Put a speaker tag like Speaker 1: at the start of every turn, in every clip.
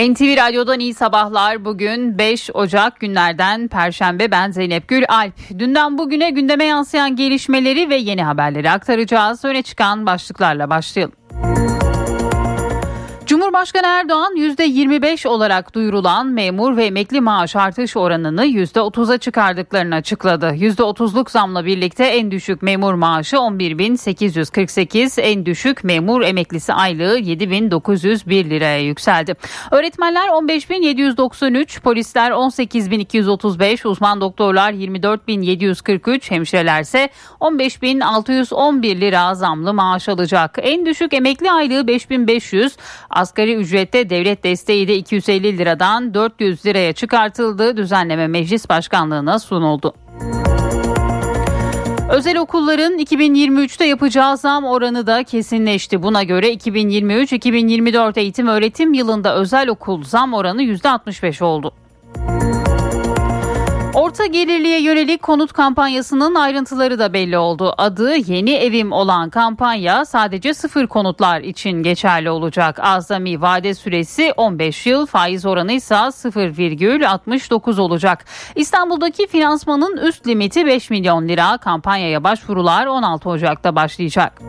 Speaker 1: NTV Radyo'dan iyi sabahlar. Bugün 5 Ocak günlerden Perşembe ben Zeynep Gül Alp. Dünden bugüne gündeme yansıyan gelişmeleri ve yeni haberleri aktaracağız. Öne çıkan başlıklarla başlayalım. Cumhurbaşkanı Erdoğan %25 olarak duyurulan memur ve emekli maaş artış oranını %30'a çıkardıklarını açıkladı. %30'luk zamla birlikte en düşük memur maaşı 11.848, en düşük memur emeklisi aylığı 7.901 liraya yükseldi. Öğretmenler 15.793, polisler 18.235, uzman doktorlar 24.743, hemşirelerse 15.611 lira zamlı maaş alacak. En düşük emekli aylığı 5.500, Asgari ücrette devlet desteği de 250 liradan 400 liraya çıkartıldı. Düzenleme meclis başkanlığına sunuldu. Özel okulların 2023'te yapacağı zam oranı da kesinleşti. Buna göre 2023-2024 eğitim öğretim yılında özel okul zam oranı %65 oldu. Orta gelirliye yönelik konut kampanyasının ayrıntıları da belli oldu. Adı Yeni Evim olan kampanya sadece sıfır konutlar için geçerli olacak. Azami vade süresi 15 yıl, faiz oranı ise 0,69 olacak. İstanbul'daki finansmanın üst limiti 5 milyon lira. Kampanyaya başvurular 16 Ocak'ta başlayacak.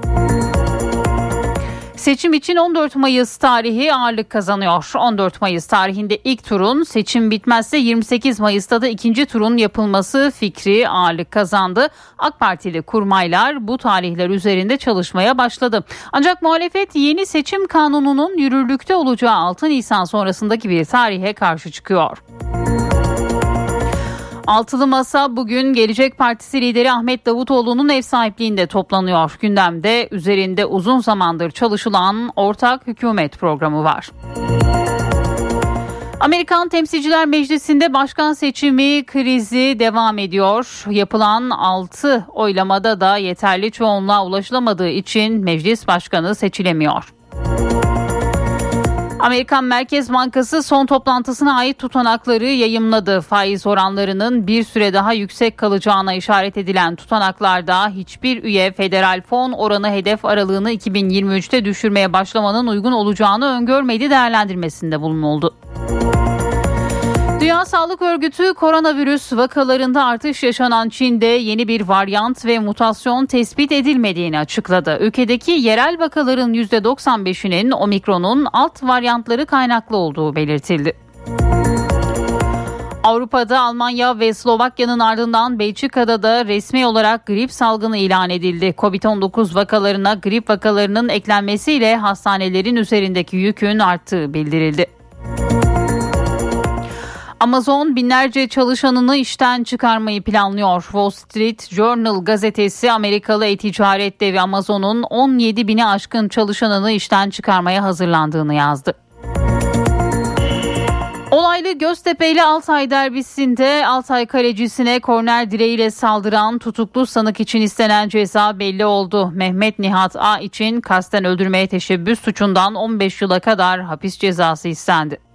Speaker 1: Seçim için 14 Mayıs tarihi ağırlık kazanıyor. 14 Mayıs tarihinde ilk turun seçim bitmezse 28 Mayıs'ta da ikinci turun yapılması fikri ağırlık kazandı. AK Partili kurmaylar bu tarihler üzerinde çalışmaya başladı. Ancak muhalefet yeni seçim kanununun yürürlükte olacağı 6 Nisan sonrasındaki bir tarihe karşı çıkıyor. Altılı Masa bugün Gelecek Partisi lideri Ahmet Davutoğlu'nun ev sahipliğinde toplanıyor. Gündemde üzerinde uzun zamandır çalışılan ortak hükümet programı var. Amerikan Temsilciler Meclisi'nde başkan seçimi krizi devam ediyor. Yapılan 6 oylamada da yeterli çoğunluğa ulaşılamadığı için meclis başkanı seçilemiyor. Amerikan Merkez Bankası son toplantısına ait tutanakları yayımladı. Faiz oranlarının bir süre daha yüksek kalacağına işaret edilen tutanaklarda hiçbir üye federal fon oranı hedef aralığını 2023'te düşürmeye başlamanın uygun olacağını öngörmedi değerlendirmesinde bulunuldu. Dünya Sağlık Örgütü koronavirüs vakalarında artış yaşanan Çin'de yeni bir varyant ve mutasyon tespit edilmediğini açıkladı. Ülkedeki yerel vakaların %95'inin omikronun alt varyantları kaynaklı olduğu belirtildi. Avrupa'da Almanya ve Slovakya'nın ardından Belçika'da da resmi olarak grip salgını ilan edildi. Covid-19 vakalarına grip vakalarının eklenmesiyle hastanelerin üzerindeki yükün arttığı bildirildi. Amazon binlerce çalışanını işten çıkarmayı planlıyor. Wall Street Journal gazetesi Amerikalı e-ticaret devi Amazon'un 17 bini aşkın çalışanını işten çıkarmaya hazırlandığını yazdı. Olaylı Göztepe ile Altay derbisinde Altay kalecisine korner direğiyle saldıran tutuklu sanık için istenen ceza belli oldu. Mehmet Nihat A için kasten öldürmeye teşebbüs suçundan 15 yıla kadar hapis cezası istendi.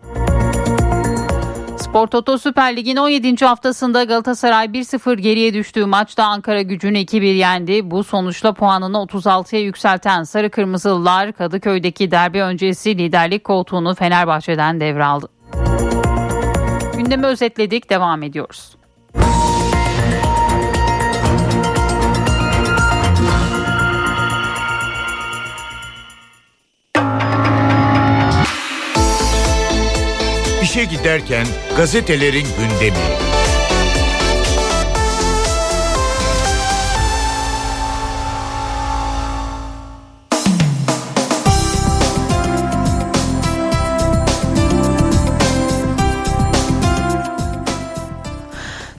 Speaker 1: Spor Toto Süper Lig'in 17. haftasında Galatasaray 1-0 geriye düştüğü maçta Ankara gücünü 2-1 yendi. Bu sonuçla puanını 36'ya yükselten Sarı Kırmızılılar Kadıköy'deki derbi öncesi liderlik koltuğunu Fenerbahçe'den devraldı. Gündemi özetledik devam ediyoruz.
Speaker 2: İşe giderken gazetelerin gündemi.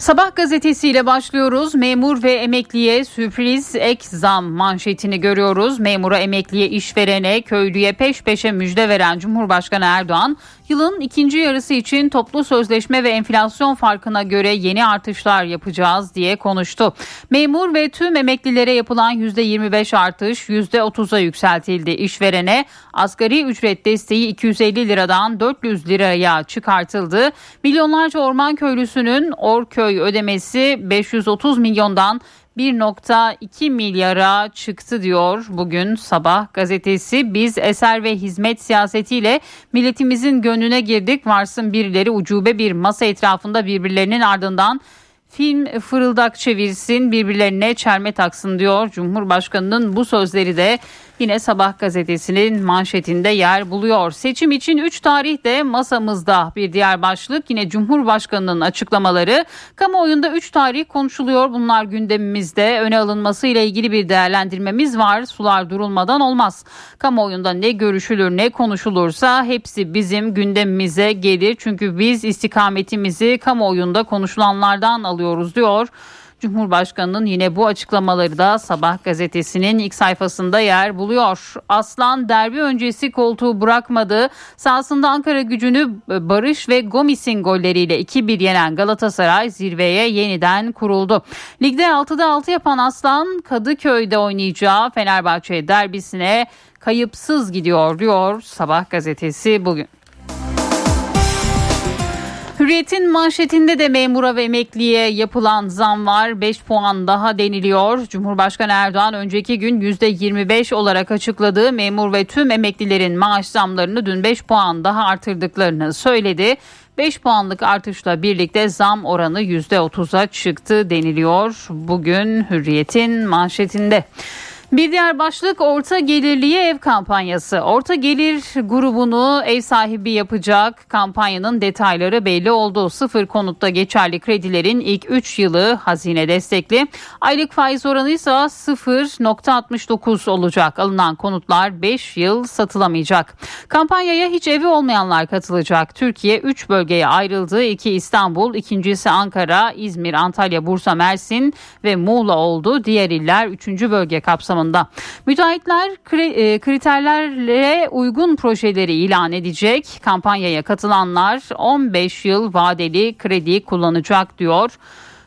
Speaker 1: Sabah gazetesiyle başlıyoruz. Memur ve emekliye sürpriz ek zam manşetini görüyoruz. Memura, emekliye, işverene, köylüye peş peşe müjde veren Cumhurbaşkanı Erdoğan Yılın ikinci yarısı için toplu sözleşme ve enflasyon farkına göre yeni artışlar yapacağız diye konuştu. Memur ve tüm emeklilere yapılan %25 artış %30'a yükseltildi. İşverene asgari ücret desteği 250 liradan 400 liraya çıkartıldı. Milyonlarca orman köylüsünün Orköy ödemesi 530 milyondan 1.2 milyara çıktı diyor bugün sabah gazetesi. Biz eser ve hizmet siyasetiyle milletimizin gönlüne girdik. Varsın birileri ucube bir masa etrafında birbirlerinin ardından film fırıldak çevirsin birbirlerine çelme taksın diyor. Cumhurbaşkanının bu sözleri de yine Sabah gazetesinin manşetinde yer buluyor. Seçim için 3 tarih de masamızda bir diğer başlık yine Cumhurbaşkanının açıklamaları. Kamuoyunda 3 tarih konuşuluyor. Bunlar gündemimizde öne alınması ile ilgili bir değerlendirmemiz var. Sular durulmadan olmaz. Kamuoyunda ne görüşülür ne konuşulursa hepsi bizim gündemimize gelir. Çünkü biz istikametimizi kamuoyunda konuşulanlardan alıyoruz diyor. Cumhurbaşkanının yine bu açıklamaları da Sabah gazetesinin ilk sayfasında yer buluyor. Aslan derbi öncesi koltuğu bırakmadı. Sahasında Ankara gücünü Barış ve Gomis'in golleriyle 2-1 yenen Galatasaray zirveye yeniden kuruldu. Ligde 6'da 6 yapan Aslan Kadıköy'de oynayacağı Fenerbahçe derbisine kayıpsız gidiyor diyor Sabah gazetesi bugün. Hürriyet'in manşetinde de memura ve emekliye yapılan zam var. 5 puan daha deniliyor. Cumhurbaşkanı Erdoğan önceki gün %25 olarak açıkladığı memur ve tüm emeklilerin maaş zamlarını dün 5 puan daha artırdıklarını söyledi. 5 puanlık artışla birlikte zam oranı %30'a çıktı deniliyor. Bugün Hürriyet'in manşetinde. Bir diğer başlık orta gelirliye ev kampanyası. Orta gelir grubunu ev sahibi yapacak kampanyanın detayları belli oldu. Sıfır konutta geçerli kredilerin ilk 3 yılı hazine destekli. Aylık faiz oranı ise 0.69 olacak. Alınan konutlar 5 yıl satılamayacak. Kampanyaya hiç evi olmayanlar katılacak. Türkiye 3 bölgeye ayrıldı. İki İstanbul, ikincisi Ankara, İzmir, Antalya, Bursa, Mersin ve Muğla oldu. Diğer iller 3. bölge kapsamında kapsamında. Müteahhitler e, kriterlere uygun projeleri ilan edecek. Kampanyaya katılanlar 15 yıl vadeli kredi kullanacak diyor.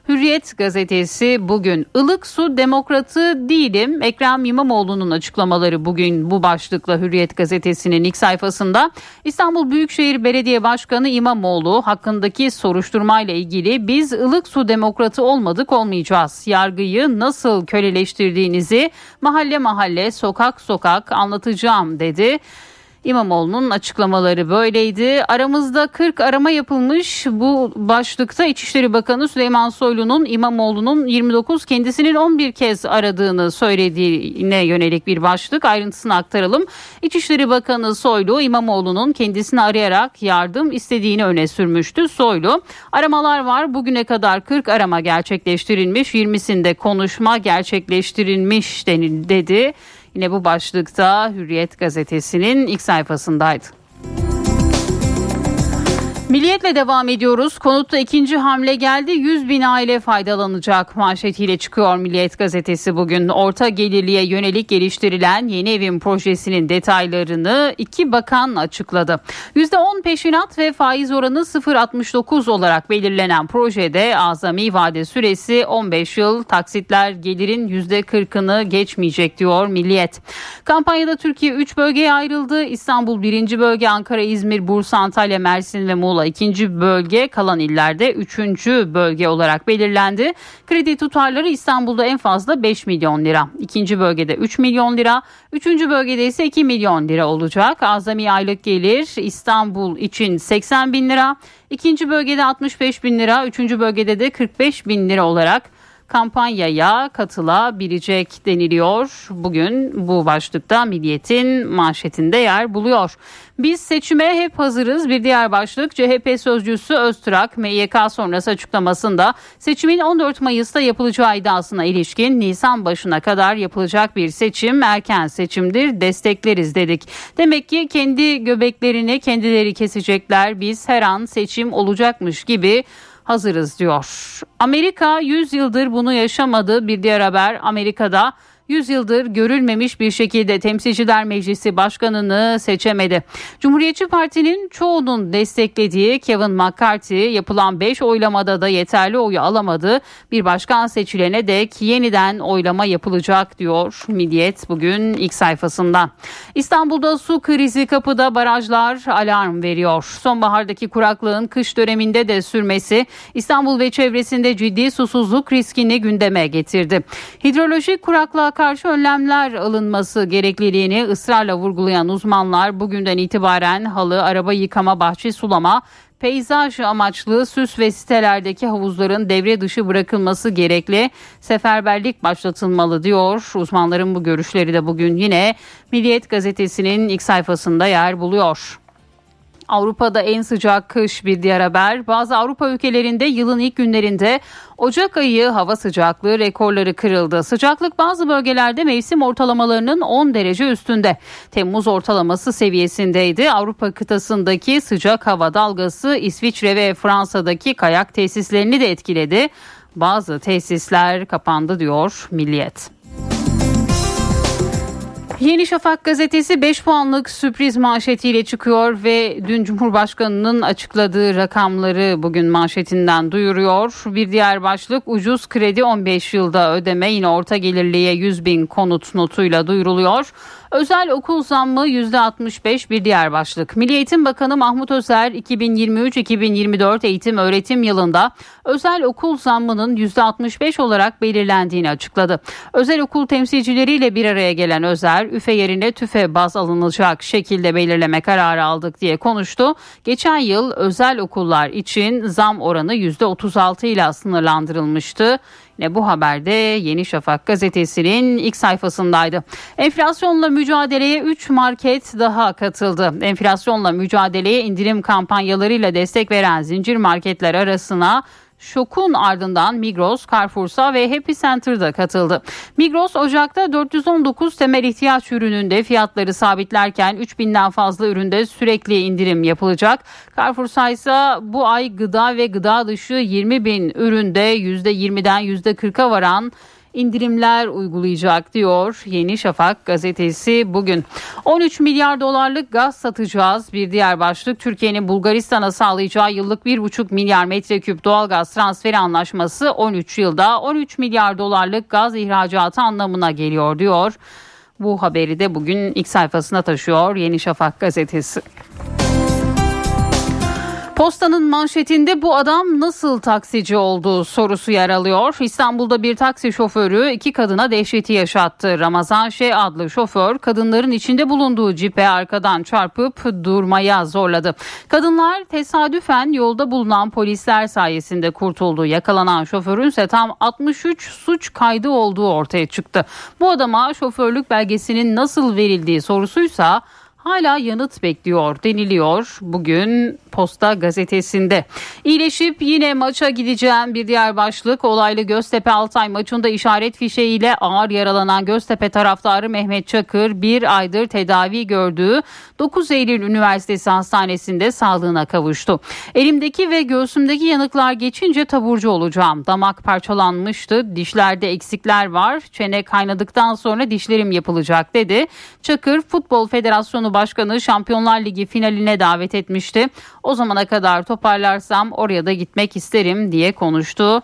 Speaker 1: Hürriyet gazetesi bugün ılık su demokratı değilim. Ekrem İmamoğlu'nun açıklamaları bugün bu başlıkla Hürriyet gazetesinin ilk sayfasında. İstanbul Büyükşehir Belediye Başkanı İmamoğlu hakkındaki soruşturmayla ilgili biz ılık su demokratı olmadık olmayacağız. Yargıyı nasıl köleleştirdiğinizi mahalle mahalle sokak sokak anlatacağım dedi. İmamoğlu'nun açıklamaları böyleydi. Aramızda 40 arama yapılmış. Bu başlıkta İçişleri Bakanı Süleyman Soylu'nun İmamoğlu'nun 29 kendisinin 11 kez aradığını söylediğine yönelik bir başlık. Ayrıntısını aktaralım. İçişleri Bakanı Soylu İmamoğlu'nun kendisini arayarak yardım istediğini öne sürmüştü. Soylu aramalar var. Bugüne kadar 40 arama gerçekleştirilmiş. 20'sinde konuşma gerçekleştirilmiş dedi. Yine bu başlıkta Hürriyet gazetesinin ilk sayfasındaydı. Milliyetle devam ediyoruz. Konutta ikinci hamle geldi. 100 bin aile faydalanacak manşetiyle çıkıyor Milliyet gazetesi bugün. Orta gelirliye yönelik geliştirilen yeni evin projesinin detaylarını iki bakan açıkladı. %10 peşinat ve faiz oranı 0.69 olarak belirlenen projede azami vade süresi 15 yıl taksitler gelirin %40'ını geçmeyecek diyor Milliyet. Kampanyada Türkiye 3 bölgeye ayrıldı. İstanbul 1. bölge, Ankara, İzmir, Bursa, Antalya, Mersin ve Muğla ikinci bölge kalan illerde üçüncü bölge olarak belirlendi. Kredi tutarları İstanbul'da en fazla 5 milyon lira. İkinci bölgede 3 milyon lira. Üçüncü bölgede ise 2 milyon lira olacak. Azami aylık gelir İstanbul için 80 bin lira. İkinci bölgede 65 bin lira. Üçüncü bölgede de 45 bin lira olarak kampanyaya katılabilecek deniliyor. Bugün bu başlıkta Milliyet'in manşetinde yer buluyor. Biz seçime hep hazırız. Bir diğer başlık CHP sözcüsü Öztürk MYK sonrası açıklamasında seçimin 14 Mayıs'ta yapılacağı iddiasına ilişkin Nisan başına kadar yapılacak bir seçim erken seçimdir destekleriz dedik. Demek ki kendi göbeklerini kendileri kesecekler. Biz her an seçim olacakmış gibi hazırız diyor. Amerika 100 yıldır bunu yaşamadı. Bir diğer haber Amerika'da 100 yıldır görülmemiş bir şekilde Temsilciler Meclisi Başkanını seçemedi. Cumhuriyetçi Parti'nin çoğunun desteklediği Kevin McCarthy yapılan 5 oylamada da yeterli oyu alamadı. Bir başkan seçilene dek yeniden oylama yapılacak diyor Milliyet bugün ilk sayfasında. İstanbul'da su krizi kapıda barajlar alarm veriyor. Sonbahardaki kuraklığın kış döneminde de sürmesi İstanbul ve çevresinde ciddi susuzluk riskini gündeme getirdi. Hidrolojik kuraklığa karşı önlemler alınması gerekliliğini ısrarla vurgulayan uzmanlar bugünden itibaren halı, araba yıkama, bahçe sulama, peyzaj amaçlı süs ve sitelerdeki havuzların devre dışı bırakılması gerekli. Seferberlik başlatılmalı diyor. Uzmanların bu görüşleri de bugün yine Milliyet gazetesinin ilk sayfasında yer buluyor. Avrupa'da en sıcak kış bir diğer haber. Bazı Avrupa ülkelerinde yılın ilk günlerinde Ocak ayı hava sıcaklığı rekorları kırıldı. Sıcaklık bazı bölgelerde mevsim ortalamalarının 10 derece üstünde. Temmuz ortalaması seviyesindeydi. Avrupa kıtasındaki sıcak hava dalgası İsviçre ve Fransa'daki kayak tesislerini de etkiledi. Bazı tesisler kapandı diyor Milliyet. Yeni Şafak gazetesi 5 puanlık sürpriz manşetiyle çıkıyor ve dün Cumhurbaşkanı'nın açıkladığı rakamları bugün manşetinden duyuruyor. Bir diğer başlık ucuz kredi 15 yılda ödeme yine orta gelirliye 100 bin konut notuyla duyuruluyor. Özel okul zammı %65 bir diğer başlık. Milli Eğitim Bakanı Mahmut Özer 2023-2024 eğitim öğretim yılında özel okul zammının %65 olarak belirlendiğini açıkladı. Özel okul temsilcileriyle bir araya gelen Özer, üfe yerine tüfe baz alınacak şekilde belirleme kararı aldık diye konuştu. Geçen yıl özel okullar için zam oranı %36 ile sınırlandırılmıştı. Yine bu haberde Yeni Şafak gazetesinin ilk sayfasındaydı. Enflasyonla mücadeleye 3 market daha katıldı. Enflasyonla mücadeleye indirim kampanyalarıyla destek veren zincir marketler arasına Şokun ardından Migros, Carrefour'sa ve Happy Center'da katıldı. Migros Ocak'ta 419 temel ihtiyaç ürününde fiyatları sabitlerken 3000'den fazla üründe sürekli indirim yapılacak. Carrefour'sa ise bu ay gıda ve gıda dışı 20 bin üründe %20'den %40'a varan indirimler uygulayacak diyor Yeni Şafak gazetesi bugün. 13 milyar dolarlık gaz satacağız. Bir diğer başlık Türkiye'nin Bulgaristan'a sağlayacağı yıllık 1,5 milyar metreküp doğalgaz transferi anlaşması 13 yılda 13 milyar dolarlık gaz ihracatı anlamına geliyor diyor. Bu haberi de bugün ilk sayfasına taşıyor Yeni Şafak gazetesi. Postanın manşetinde bu adam nasıl taksici oldu sorusu yer alıyor. İstanbul'da bir taksi şoförü iki kadına dehşeti yaşattı. Ramazan Şe adlı şoför kadınların içinde bulunduğu cipe arkadan çarpıp durmaya zorladı. Kadınlar tesadüfen yolda bulunan polisler sayesinde kurtuldu. Yakalanan şoförün ise tam 63 suç kaydı olduğu ortaya çıktı. Bu adama şoförlük belgesinin nasıl verildiği sorusuysa hala yanıt bekliyor deniliyor bugün Posta gazetesinde. İyileşip yine maça gideceğim bir diğer başlık olaylı Göztepe Altay maçında işaret fişeğiyle ağır yaralanan Göztepe taraftarı Mehmet Çakır bir aydır tedavi gördüğü 9 Eylül Üniversitesi Hastanesi'nde sağlığına kavuştu. Elimdeki ve göğsümdeki yanıklar geçince taburcu olacağım. Damak parçalanmıştı. Dişlerde eksikler var. Çene kaynadıktan sonra dişlerim yapılacak dedi. Çakır Futbol Federasyonu Başkanı Şampiyonlar Ligi finaline davet etmişti. O zamana kadar toparlarsam oraya da gitmek isterim diye konuştu.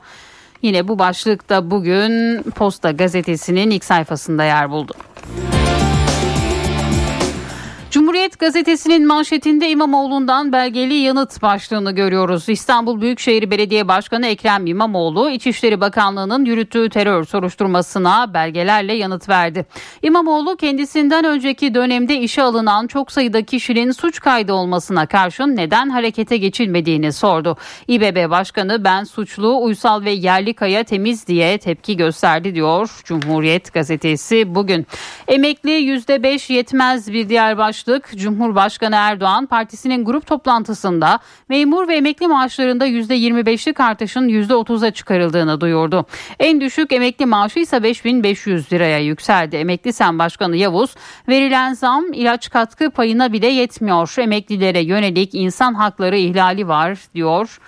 Speaker 1: Yine bu başlıkta bugün Posta gazetesinin ilk sayfasında yer buldu. Cumhuriyet gazetesinin manşetinde İmamoğlu'ndan belgeli yanıt başlığını görüyoruz. İstanbul Büyükşehir Belediye Başkanı Ekrem İmamoğlu, İçişleri Bakanlığı'nın yürüttüğü terör soruşturmasına belgelerle yanıt verdi. İmamoğlu kendisinden önceki dönemde işe alınan çok sayıda kişinin suç kaydı olmasına karşın neden harekete geçilmediğini sordu. İBB Başkanı ben suçlu, uysal ve yerli kaya temiz diye tepki gösterdi diyor Cumhuriyet gazetesi bugün. Emekli %5 yetmez bir diğer başlık Cumhurbaşkanı Erdoğan partisinin grup toplantısında memur ve emekli maaşlarında %25'lik artışın %30'a çıkarıldığını duyurdu. En düşük emekli maaşı ise 5500 liraya yükseldi. Emekli Sen Başkanı Yavuz verilen zam ilaç katkı payına bile yetmiyor. Emeklilere yönelik insan hakları ihlali var diyor.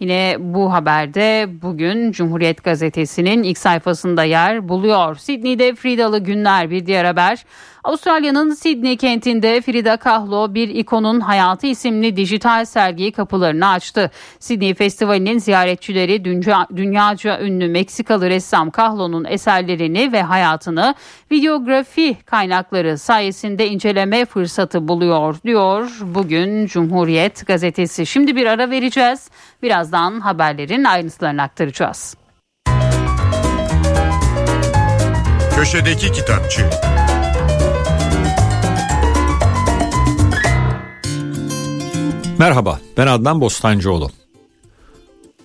Speaker 1: Yine bu haberde bugün Cumhuriyet Gazetesi'nin ilk sayfasında yer buluyor. Sydney'de Fridalı günler bir diğer haber. Avustralya'nın Sydney kentinde Frida Kahlo bir ikonun hayatı isimli dijital sergiyi kapılarını açtı. Sydney Festivali'nin ziyaretçileri dünya, dünyaca ünlü Meksikalı ressam Kahlo'nun eserlerini ve hayatını videografi kaynakları sayesinde inceleme fırsatı buluyor diyor bugün Cumhuriyet gazetesi. Şimdi bir ara vereceğiz. Birazdan haberlerin ayrıntılarını aktaracağız.
Speaker 2: Köşedeki kitapçı.
Speaker 3: Merhaba, ben Adnan Bostancıoğlu.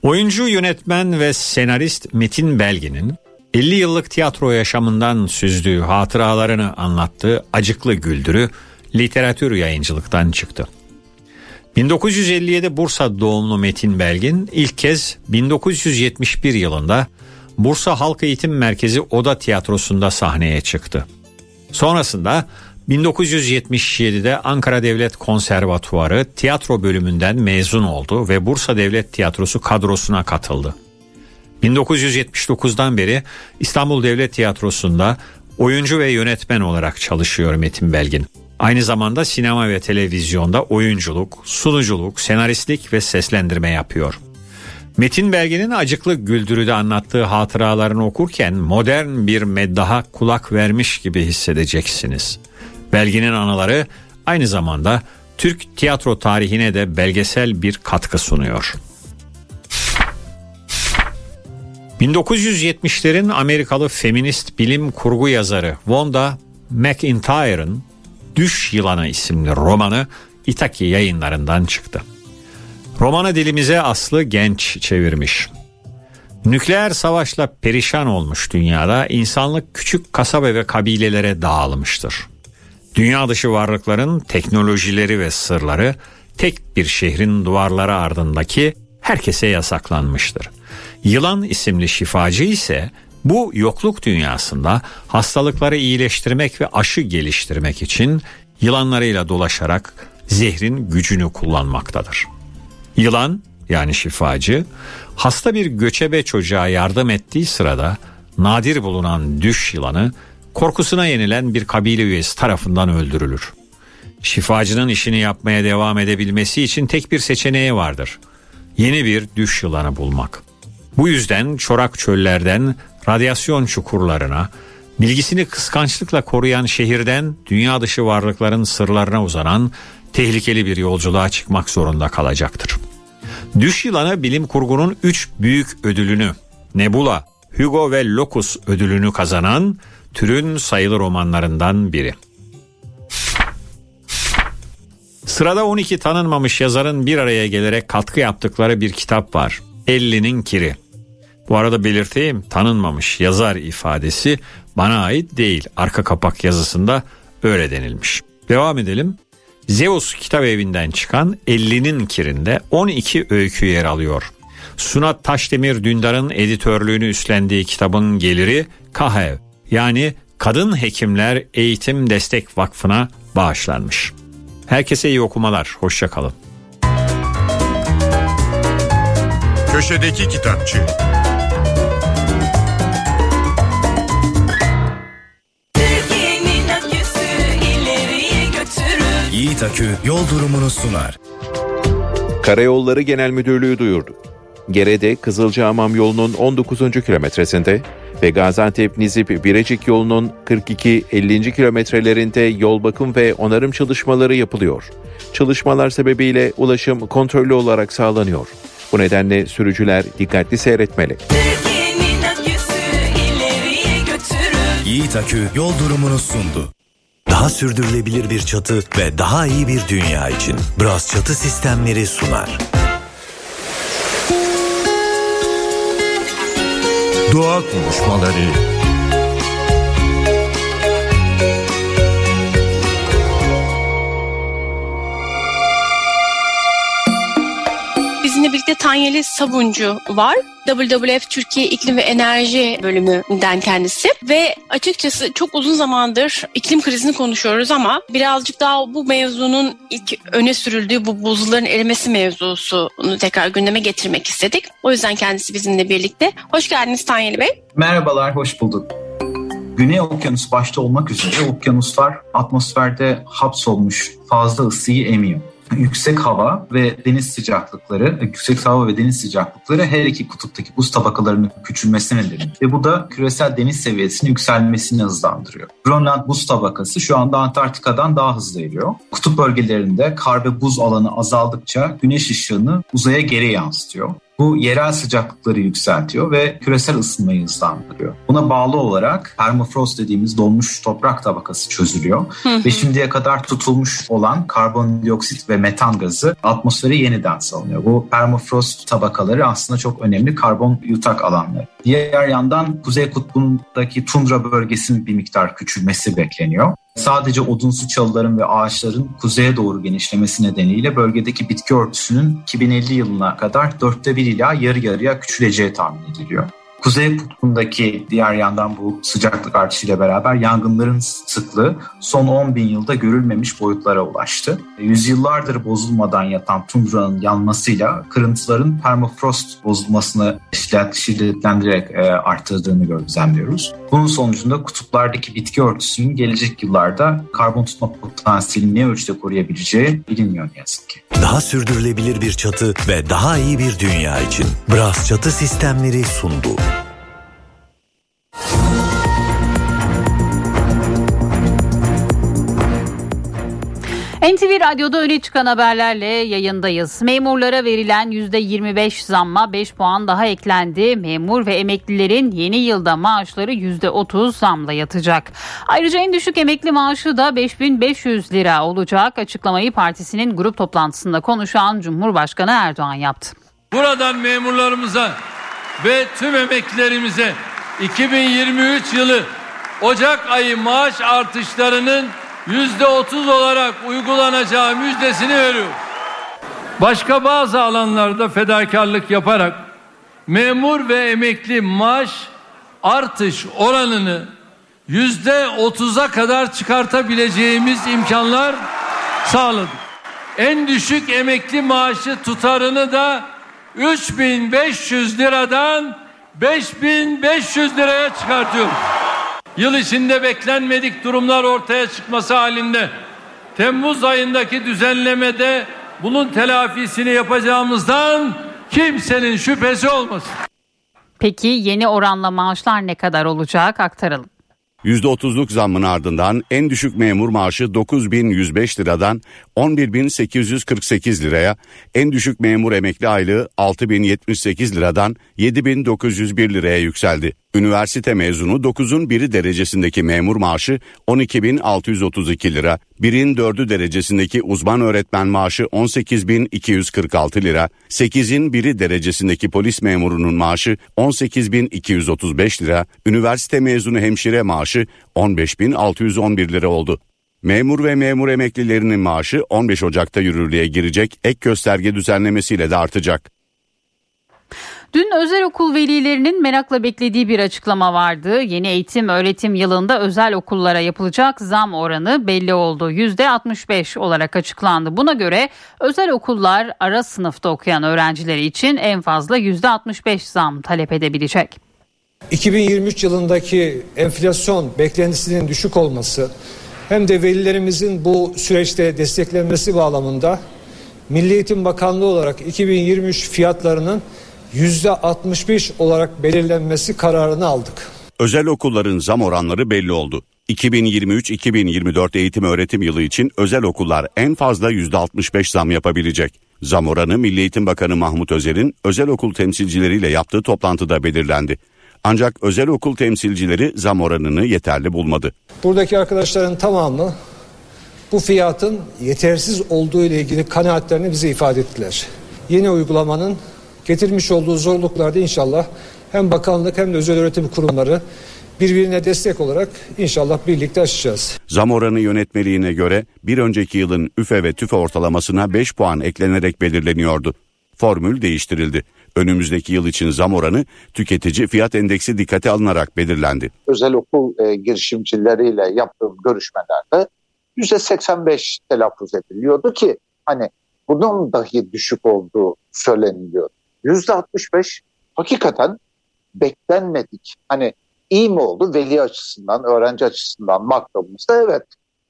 Speaker 3: Oyuncu, yönetmen ve senarist Metin Belgin'in 50 yıllık tiyatro yaşamından süzdüğü hatıralarını anlattığı Acıklı Güldürü literatür yayıncılıktan çıktı. 1957 Bursa doğumlu Metin Belgin ilk kez 1971 yılında Bursa Halk Eğitim Merkezi Oda Tiyatrosu'nda sahneye çıktı. Sonrasında 1977'de Ankara Devlet Konservatuarı tiyatro bölümünden mezun oldu ve Bursa Devlet Tiyatrosu kadrosuna katıldı. 1979'dan beri İstanbul Devlet Tiyatrosu'nda oyuncu ve yönetmen olarak çalışıyor Metin Belgin. Aynı zamanda sinema ve televizyonda oyunculuk, sunuculuk, senaristlik ve seslendirme yapıyor. Metin Belgin'in acıklı güldürüde anlattığı hatıralarını okurken modern bir meddaha kulak vermiş gibi hissedeceksiniz. Belgin'in anıları aynı zamanda Türk tiyatro tarihine de belgesel bir katkı sunuyor. 1970'lerin Amerikalı feminist bilim kurgu yazarı Wanda McIntyre'ın Düş Yılanı isimli romanı Itaki yayınlarından çıktı. Romanı dilimize Aslı Genç çevirmiş. Nükleer savaşla perişan olmuş dünyada insanlık küçük kasaba ve kabilelere dağılmıştır. Dünya dışı varlıkların teknolojileri ve sırları tek bir şehrin duvarları ardındaki herkese yasaklanmıştır. Yılan isimli şifacı ise bu yokluk dünyasında hastalıkları iyileştirmek ve aşı geliştirmek için yılanlarıyla dolaşarak zehrin gücünü kullanmaktadır. Yılan yani şifacı hasta bir göçebe çocuğa yardım ettiği sırada nadir bulunan düş yılanı korkusuna yenilen bir kabile üyesi tarafından öldürülür. Şifacının işini yapmaya devam edebilmesi için tek bir seçeneği vardır. Yeni bir düş yılanı bulmak. Bu yüzden çorak çöllerden radyasyon çukurlarına, bilgisini kıskançlıkla koruyan şehirden dünya dışı varlıkların sırlarına uzanan tehlikeli bir yolculuğa çıkmak zorunda kalacaktır. Düş yılanı bilim kurgunun üç büyük ödülünü Nebula, Hugo ve Locus ödülünü kazanan türün sayılı romanlarından biri. Sırada 12 tanınmamış yazarın bir araya gelerek katkı yaptıkları bir kitap var. Elli'nin Kiri. Bu arada belirteyim tanınmamış yazar ifadesi bana ait değil. Arka kapak yazısında öyle denilmiş. Devam edelim. Zeus kitap evinden çıkan 50'nin kirinde 12 öykü yer alıyor. Sunat Taşdemir Dündar'ın editörlüğünü üstlendiği kitabın geliri KAHEV yani Kadın Hekimler Eğitim Destek Vakfı'na bağışlanmış. Herkese iyi okumalar, hoşçakalın.
Speaker 2: Köşedeki Kitapçı
Speaker 4: Yiğit Akü yol durumunu sunar.
Speaker 5: Karayolları Genel Müdürlüğü duyurdu. Gere'de Kızılcahamam yolunun 19. kilometresinde ve Gaziantep-Nizip Birecik yolunun 42-50. kilometrelerinde yol bakım ve onarım çalışmaları yapılıyor. Çalışmalar sebebiyle ulaşım kontrollü olarak sağlanıyor. Bu nedenle sürücüler dikkatli seyretmeli.
Speaker 4: Yiğit Akü yol durumunu sundu. Daha sürdürülebilir bir çatı ve daha iyi bir dünya için Bras Çatı Sistemleri sunar.
Speaker 2: Doğa konuşmaları
Speaker 6: Biz Bizimle birlikte Tanyeli Sabuncu var. WWF Türkiye İklim ve Enerji bölümünden kendisi ve açıkçası çok uzun zamandır iklim krizini konuşuyoruz ama birazcık daha bu mevzunun ilk öne sürüldüğü bu buzulların erimesi mevzusunu tekrar gündeme getirmek istedik. O yüzden kendisi bizimle birlikte. Hoş geldiniz Tanyeli Bey.
Speaker 7: Merhabalar, hoş bulduk. Güney Okyanus başta olmak üzere okyanuslar atmosferde hapsolmuş fazla ısıyı emiyor yüksek hava ve deniz sıcaklıkları, yüksek hava ve deniz sıcaklıkları her iki kutuptaki buz tabakalarının küçülmesi nedeniyle ve bu da küresel deniz seviyesinin yükselmesini hızlandırıyor. Grönland buz tabakası şu anda Antarktika'dan daha hızlı eriyor. Kutup bölgelerinde kar ve buz alanı azaldıkça güneş ışığını uzaya geri yansıtıyor. Bu yerel sıcaklıkları yükseltiyor ve küresel ısınmayı hızlandırıyor. Buna bağlı olarak permafrost dediğimiz donmuş toprak tabakası çözülüyor. ve şimdiye kadar tutulmuş olan karbondioksit ve metan gazı atmosfere yeniden salınıyor. Bu permafrost tabakaları aslında çok önemli karbon yutak alanları. Diğer yandan Kuzey Kutbu'ndaki tundra bölgesinin bir miktar küçülmesi bekleniyor. Sadece odunsu çalıların ve ağaçların kuzeye doğru genişlemesi nedeniyle bölgedeki bitki örtüsünün 2050 yılına kadar dörtte bir ila yarı yarıya küçüleceği tahmin ediliyor. Kuzey kutbundaki diğer yandan bu sıcaklık artışıyla beraber yangınların sıklığı son 10 bin yılda görülmemiş boyutlara ulaştı. Yüzyıllardır bozulmadan yatan tundranın yanmasıyla kırıntıların permafrost bozulmasını şiddetlendirerek e, arttırdığını gözlemliyoruz. Bunun sonucunda kutuplardaki bitki örtüsünün gelecek yıllarda karbon tutma potansiyelini ne ölçüde koruyabileceği bilinmiyor ne yazık ki.
Speaker 4: Daha sürdürülebilir bir çatı ve daha iyi bir dünya için Bras Çatı Sistemleri sundu.
Speaker 1: NTV Radyo'da öne çıkan haberlerle yayındayız. Memurlara verilen %25 zamma 5 puan daha eklendi. Memur ve emeklilerin yeni yılda maaşları %30 zamla yatacak. Ayrıca en düşük emekli maaşı da 5500 lira olacak. Açıklamayı partisinin grup toplantısında konuşan Cumhurbaşkanı Erdoğan yaptı.
Speaker 8: Buradan memurlarımıza ve tüm emeklilerimize 2023 yılı Ocak ayı maaş artışlarının yüzde otuz olarak uygulanacağı müjdesini veriyor. Başka bazı alanlarda fedakarlık yaparak memur ve emekli maaş artış oranını yüzde otuza kadar çıkartabileceğimiz imkanlar sağladık. En düşük emekli maaşı tutarını da 3500 liradan 5500 liraya çıkartıyoruz yıl içinde beklenmedik durumlar ortaya çıkması halinde Temmuz ayındaki düzenlemede bunun telafisini yapacağımızdan kimsenin şüphesi olmasın.
Speaker 1: Peki yeni oranla maaşlar ne kadar olacak aktaralım.
Speaker 9: %30'luk zammın ardından en düşük memur maaşı 9105 liradan 11848 liraya, en düşük memur emekli aylığı 6078 liradan 7901 liraya yükseldi. Üniversite mezunu 9'un biri derecesindeki memur maaşı 12.632 lira, 1'in 4'ü derecesindeki uzman öğretmen maaşı 18.246 lira, 8'in biri derecesindeki polis memurunun maaşı 18.235 lira, üniversite mezunu hemşire maaşı 15.611 lira oldu. Memur ve memur emeklilerinin maaşı 15 Ocak'ta yürürlüğe girecek ek gösterge düzenlemesiyle de artacak.
Speaker 1: Dün özel okul velilerinin merakla beklediği bir açıklama vardı. Yeni eğitim öğretim yılında özel okullara yapılacak zam oranı belli oldu. %65 olarak açıklandı. Buna göre özel okullar ara sınıfta okuyan öğrencileri için en fazla %65 zam talep edebilecek.
Speaker 10: 2023 yılındaki enflasyon beklentisinin düşük olması hem de velilerimizin bu süreçte desteklenmesi bağlamında Milli Eğitim Bakanlığı olarak 2023 fiyatlarının %65 olarak belirlenmesi kararını aldık.
Speaker 9: Özel okulların zam oranları belli oldu. 2023-2024 eğitim öğretim yılı için özel okullar en fazla %65 zam yapabilecek. Zam oranı Milli Eğitim Bakanı Mahmut Özer'in özel okul temsilcileriyle yaptığı toplantıda belirlendi. Ancak özel okul temsilcileri zam oranını yeterli bulmadı.
Speaker 10: Buradaki arkadaşların tamamı bu fiyatın yetersiz olduğu ile ilgili kanaatlerini bize ifade ettiler. Yeni uygulamanın getirmiş olduğu zorluklarda inşallah hem bakanlık hem de özel öğretim kurumları birbirine destek olarak inşallah birlikte aşacağız.
Speaker 9: Zam oranı yönetmeliğine göre bir önceki yılın üfe ve tüfe ortalamasına 5 puan eklenerek belirleniyordu. formül değiştirildi. Önümüzdeki yıl için zam oranı tüketici fiyat endeksi dikkate alınarak belirlendi.
Speaker 11: Özel okul e, girişimcileriyle yaptığım görüşmelerde %85 telaffuz ediliyordu ki hani bunun dahi düşük olduğu söyleniliyor. %65 hakikaten beklenmedik. Hani iyi mi oldu veli açısından, öğrenci açısından baktığımızda evet.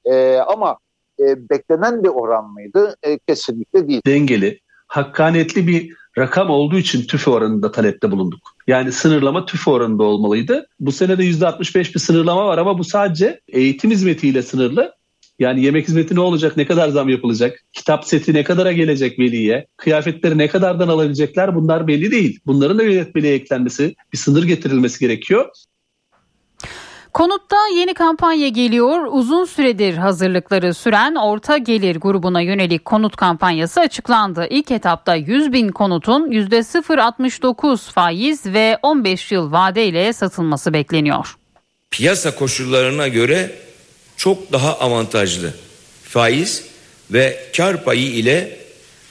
Speaker 11: E, ama e, beklenen bir oran mıydı? E, kesinlikle değil.
Speaker 12: Dengeli, hakkaniyetli bir rakam olduğu için tüfe oranında talepte bulunduk. Yani sınırlama tüfe oranında olmalıydı. Bu sene de %65 bir sınırlama var ama bu sadece eğitim hizmetiyle sınırlı. Yani yemek hizmeti ne olacak, ne kadar zam yapılacak, kitap seti ne kadara gelecek veliye, kıyafetleri ne kadardan alabilecekler bunlar belli değil. Bunların da yönetmeliğe eklenmesi, bir sınır getirilmesi gerekiyor.
Speaker 1: Konutta yeni kampanya geliyor. Uzun süredir hazırlıkları süren orta gelir grubuna yönelik konut kampanyası açıklandı. İlk etapta 100 bin konutun %0.69 faiz ve 15 yıl vadeyle satılması bekleniyor.
Speaker 13: Piyasa koşullarına göre çok daha avantajlı faiz ve kar payı ile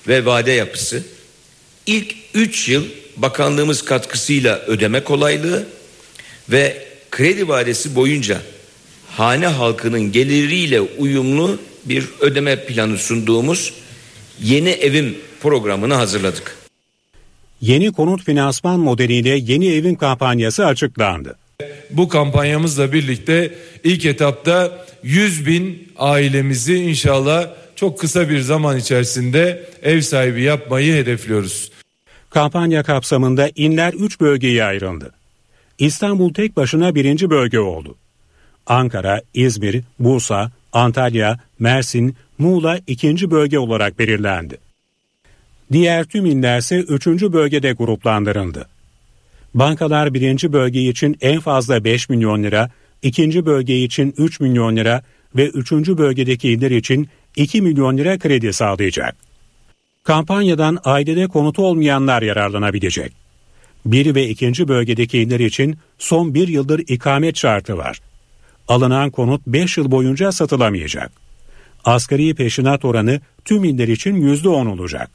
Speaker 13: ve vade yapısı ilk 3 yıl bakanlığımız katkısıyla ödeme kolaylığı ve kredi vadesi boyunca hane halkının geliriyle uyumlu bir ödeme planı sunduğumuz yeni evim programını hazırladık.
Speaker 14: Yeni konut finansman modeliyle yeni evin kampanyası açıklandı.
Speaker 15: Bu kampanyamızla birlikte ilk etapta 100 bin ailemizi inşallah çok kısa bir zaman içerisinde ev sahibi yapmayı hedefliyoruz.
Speaker 14: Kampanya kapsamında inler 3 bölgeye ayrıldı. İstanbul tek başına birinci bölge oldu. Ankara, İzmir, Bursa, Antalya, Mersin, Muğla ikinci bölge olarak belirlendi. Diğer tüm iller ise üçüncü bölgede gruplandırıldı. Bankalar birinci bölge için en fazla 5 milyon lira, ikinci bölge için 3 milyon lira ve üçüncü bölgedeki iller için 2 milyon lira kredi sağlayacak. Kampanyadan ailede konutu olmayanlar yararlanabilecek. Bir ve ikinci bölgedeki iller için son bir yıldır ikamet şartı var. Alınan konut 5 yıl boyunca satılamayacak. Asgari peşinat oranı tüm iller için %10 olacak.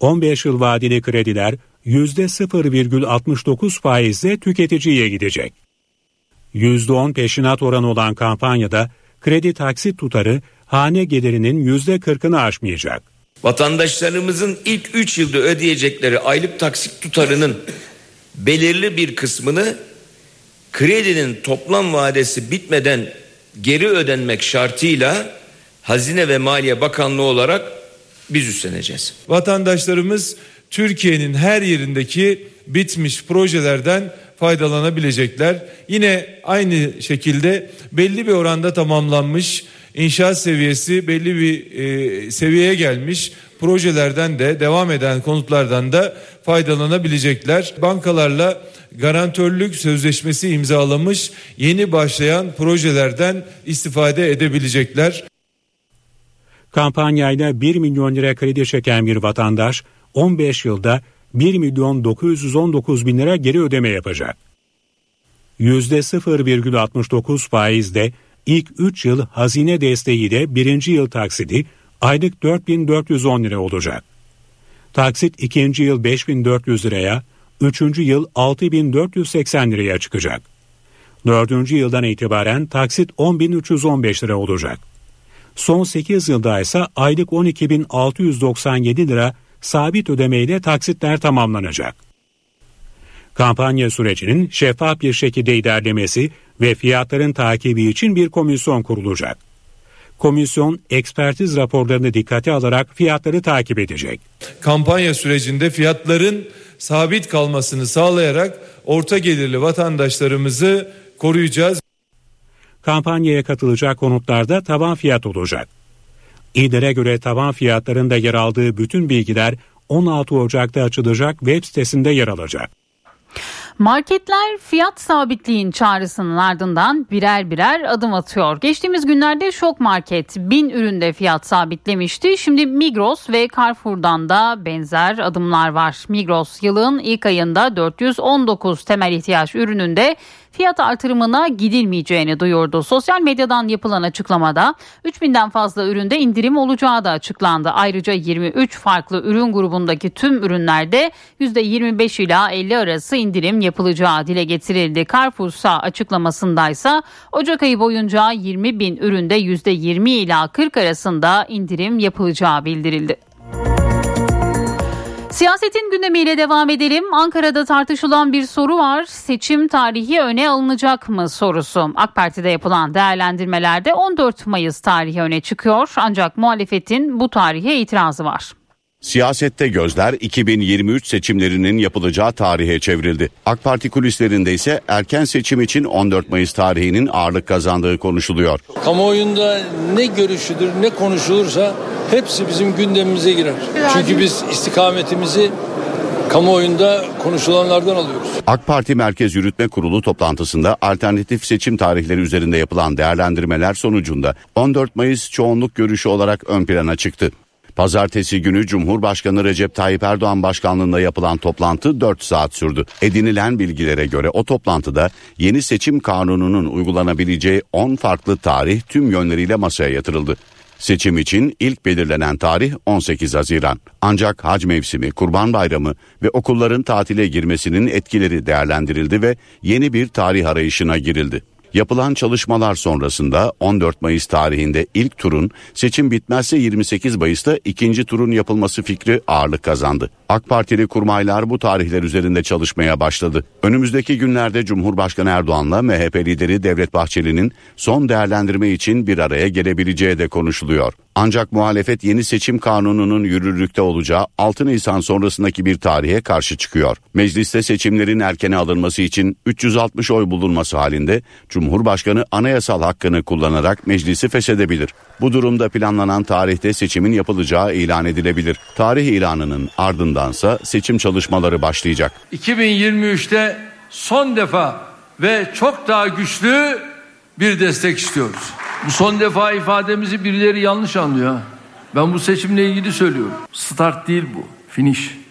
Speaker 14: 15 yıl vadeli krediler %0,69 faizle tüketiciye gidecek. %10 peşinat oranı olan kampanyada kredi taksit tutarı hane gelirinin %40'ını aşmayacak.
Speaker 13: Vatandaşlarımızın ilk 3 yılda ödeyecekleri aylık taksit tutarının belirli bir kısmını kredinin toplam vadesi bitmeden geri ödenmek şartıyla Hazine ve Maliye Bakanlığı olarak biz üstleneceğiz.
Speaker 15: Vatandaşlarımız Türkiye'nin her yerindeki bitmiş projelerden faydalanabilecekler. Yine aynı şekilde belli bir oranda tamamlanmış inşaat seviyesi belli bir e, seviyeye gelmiş projelerden de devam eden konutlardan da faydalanabilecekler. Bankalarla garantörlük sözleşmesi imzalamış yeni başlayan projelerden istifade edebilecekler.
Speaker 14: Kampanyayla 1 milyon lira kredi çeken bir vatandaş 15 yılda 1 milyon 919 bin lira geri ödeme yapacak. %0,69 faizde ilk 3 yıl hazine desteğiyle birinci yıl taksidi aylık 4410 lira olacak. Taksit ikinci yıl 5400 liraya, üçüncü yıl 6480 liraya çıkacak. Dördüncü yıldan itibaren taksit 10315 lira olacak. Son 8 yılda ise aylık 12697 lira sabit ödemeyle taksitler tamamlanacak. Kampanya sürecinin şeffaf bir şekilde ilerlemesi ve fiyatların takibi için bir komisyon kurulacak. Komisyon ekspertiz raporlarını dikkate alarak fiyatları takip edecek.
Speaker 15: Kampanya sürecinde fiyatların sabit kalmasını sağlayarak orta gelirli vatandaşlarımızı koruyacağız.
Speaker 14: Kampanyaya katılacak konutlarda tavan fiyat olacak. İDER'e göre tavan fiyatlarında yer aldığı bütün bilgiler 16 Ocak'ta açılacak web sitesinde yer alacak.
Speaker 1: Marketler fiyat sabitliğin çağrısının ardından birer birer adım atıyor. Geçtiğimiz günlerde Şok Market bin üründe fiyat sabitlemişti. Şimdi Migros ve Carrefour'dan da benzer adımlar var. Migros yılın ilk ayında 419 temel ihtiyaç ürününde fiyat artırımına gidilmeyeceğini duyurdu. Sosyal medyadan yapılan açıklamada 3000'den fazla üründe indirim olacağı da açıklandı. Ayrıca 23 farklı ürün grubundaki tüm ürünlerde %25 ila 50 arası indirim yapılacağı dile getirildi. Carrefour'sa açıklamasındaysa Ocak ayı boyunca 20 bin üründe %20 ila 40 arasında indirim yapılacağı bildirildi. Siyasetin gündemiyle devam edelim. Ankara'da tartışılan bir soru var. Seçim tarihi öne alınacak mı sorusu. AK Parti'de yapılan değerlendirmelerde 14 Mayıs tarihi öne çıkıyor. Ancak muhalefetin bu tarihe itirazı var.
Speaker 9: Siyasette gözler 2023 seçimlerinin yapılacağı tarihe çevrildi. AK Parti kulislerinde ise erken seçim için 14 Mayıs tarihinin ağırlık kazandığı konuşuluyor.
Speaker 8: Kamuoyunda ne görüşüdür ne konuşulursa hepsi bizim gündemimize girer. Çünkü biz istikametimizi kamuoyunda konuşulanlardan alıyoruz.
Speaker 9: AK Parti Merkez Yürütme Kurulu toplantısında alternatif seçim tarihleri üzerinde yapılan değerlendirmeler sonucunda 14 Mayıs çoğunluk görüşü olarak ön plana çıktı. Pazartesi günü Cumhurbaşkanı Recep Tayyip Erdoğan başkanlığında yapılan toplantı 4 saat sürdü. Edinilen bilgilere göre o toplantıda yeni seçim kanununun uygulanabileceği 10 farklı tarih tüm yönleriyle masaya yatırıldı. Seçim için ilk belirlenen tarih 18 Haziran. Ancak hac mevsimi, kurban bayramı ve okulların tatile girmesinin etkileri değerlendirildi ve yeni bir tarih arayışına girildi. Yapılan çalışmalar sonrasında 14 Mayıs tarihinde ilk turun seçim bitmezse 28 Mayıs'ta ikinci turun yapılması fikri ağırlık kazandı. AK Partili kurmaylar bu tarihler üzerinde çalışmaya başladı. Önümüzdeki günlerde Cumhurbaşkanı Erdoğan'la MHP lideri Devlet Bahçeli'nin son değerlendirme için bir araya gelebileceği de konuşuluyor. Ancak muhalefet yeni seçim kanununun yürürlükte olacağı 6 Nisan sonrasındaki bir tarihe karşı çıkıyor. Mecliste seçimlerin erkene alınması için 360 oy bulunması halinde Cumhurbaşkanı anayasal hakkını kullanarak meclisi feshedebilir. Bu durumda planlanan tarihte seçimin yapılacağı ilan edilebilir. Tarih ilanının ardındansa seçim çalışmaları başlayacak.
Speaker 8: 2023'te son defa ve çok daha güçlü bir destek istiyoruz. Bu son defa ifademizi birileri yanlış anlıyor. Ben bu seçimle ilgili söylüyorum. Start değil bu, finish.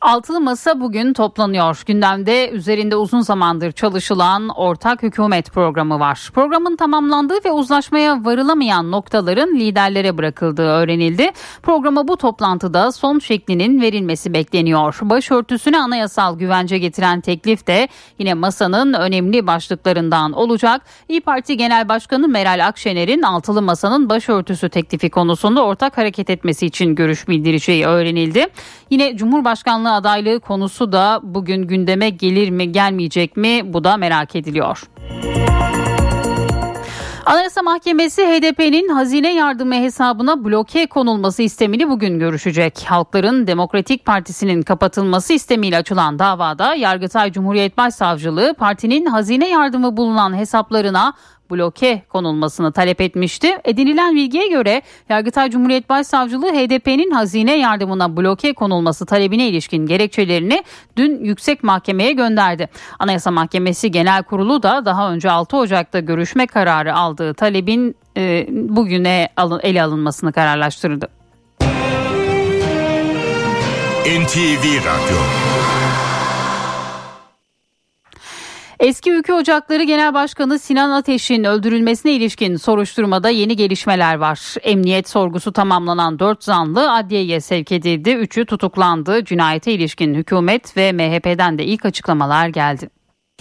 Speaker 1: Altılı Masa bugün toplanıyor. Gündemde üzerinde uzun zamandır çalışılan ortak hükümet programı var. Programın tamamlandığı ve uzlaşmaya varılamayan noktaların liderlere bırakıldığı öğrenildi. Programa bu toplantıda son şeklinin verilmesi bekleniyor. Başörtüsüne anayasal güvence getiren teklif de yine masanın önemli başlıklarından olacak. İyi Parti Genel Başkanı Meral Akşener'in Altılı Masa'nın başörtüsü teklifi konusunda ortak hareket etmesi için görüş bildireceği öğrenildi. Yine Cumhurbaşkanlığı adaylığı konusu da bugün gündeme gelir mi gelmeyecek mi bu da merak ediliyor. Anayasa Mahkemesi HDP'nin hazine yardımı hesabına bloke konulması istemini bugün görüşecek. Halkların Demokratik Partisi'nin kapatılması istemiyle açılan davada Yargıtay Cumhuriyet Başsavcılığı partinin hazine yardımı bulunan hesaplarına bloke konulmasını talep etmişti. Edinilen bilgiye göre Yargıtay Cumhuriyet Başsavcılığı HDP'nin hazine yardımına bloke konulması talebine ilişkin gerekçelerini dün yüksek mahkemeye gönderdi. Anayasa Mahkemesi Genel Kurulu da daha önce 6 Ocak'ta görüşme kararı aldığı talebin e, bugüne alın, ele alınmasını kararlaştırdı.
Speaker 2: NTV Radyo
Speaker 1: Eski Ülke Ocakları Genel Başkanı Sinan Ateş'in öldürülmesine ilişkin soruşturmada yeni gelişmeler var. Emniyet sorgusu tamamlanan 4 zanlı adliyeye sevk edildi. 3'ü tutuklandı. Cinayete ilişkin hükümet ve MHP'den de ilk açıklamalar geldi.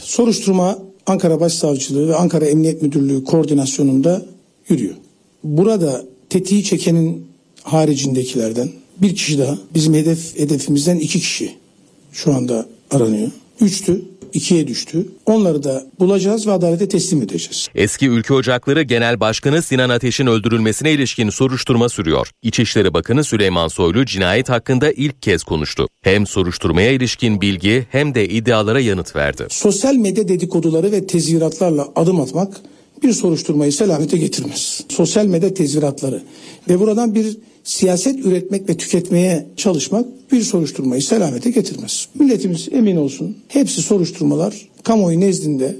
Speaker 16: Soruşturma Ankara Başsavcılığı ve Ankara Emniyet Müdürlüğü koordinasyonunda yürüyor. Burada tetiği çekenin haricindekilerden bir kişi daha bizim hedef hedefimizden iki kişi şu anda aranıyor. Üçtü ikiye düştü. Onları da bulacağız ve adalete teslim edeceğiz.
Speaker 17: Eski Ülke Ocakları Genel Başkanı Sinan Ateş'in öldürülmesine ilişkin soruşturma sürüyor. İçişleri Bakanı Süleyman Soylu cinayet hakkında ilk kez konuştu. Hem soruşturmaya ilişkin bilgi hem de iddialara yanıt verdi.
Speaker 16: Sosyal medya dedikoduları ve tezviratlarla adım atmak bir soruşturmayı selamete getirmez. Sosyal medya tezviratları ve buradan bir siyaset üretmek ve tüketmeye çalışmak bir soruşturmayı selamete getirmez. Milletimiz emin olsun hepsi soruşturmalar kamuoyu nezdinde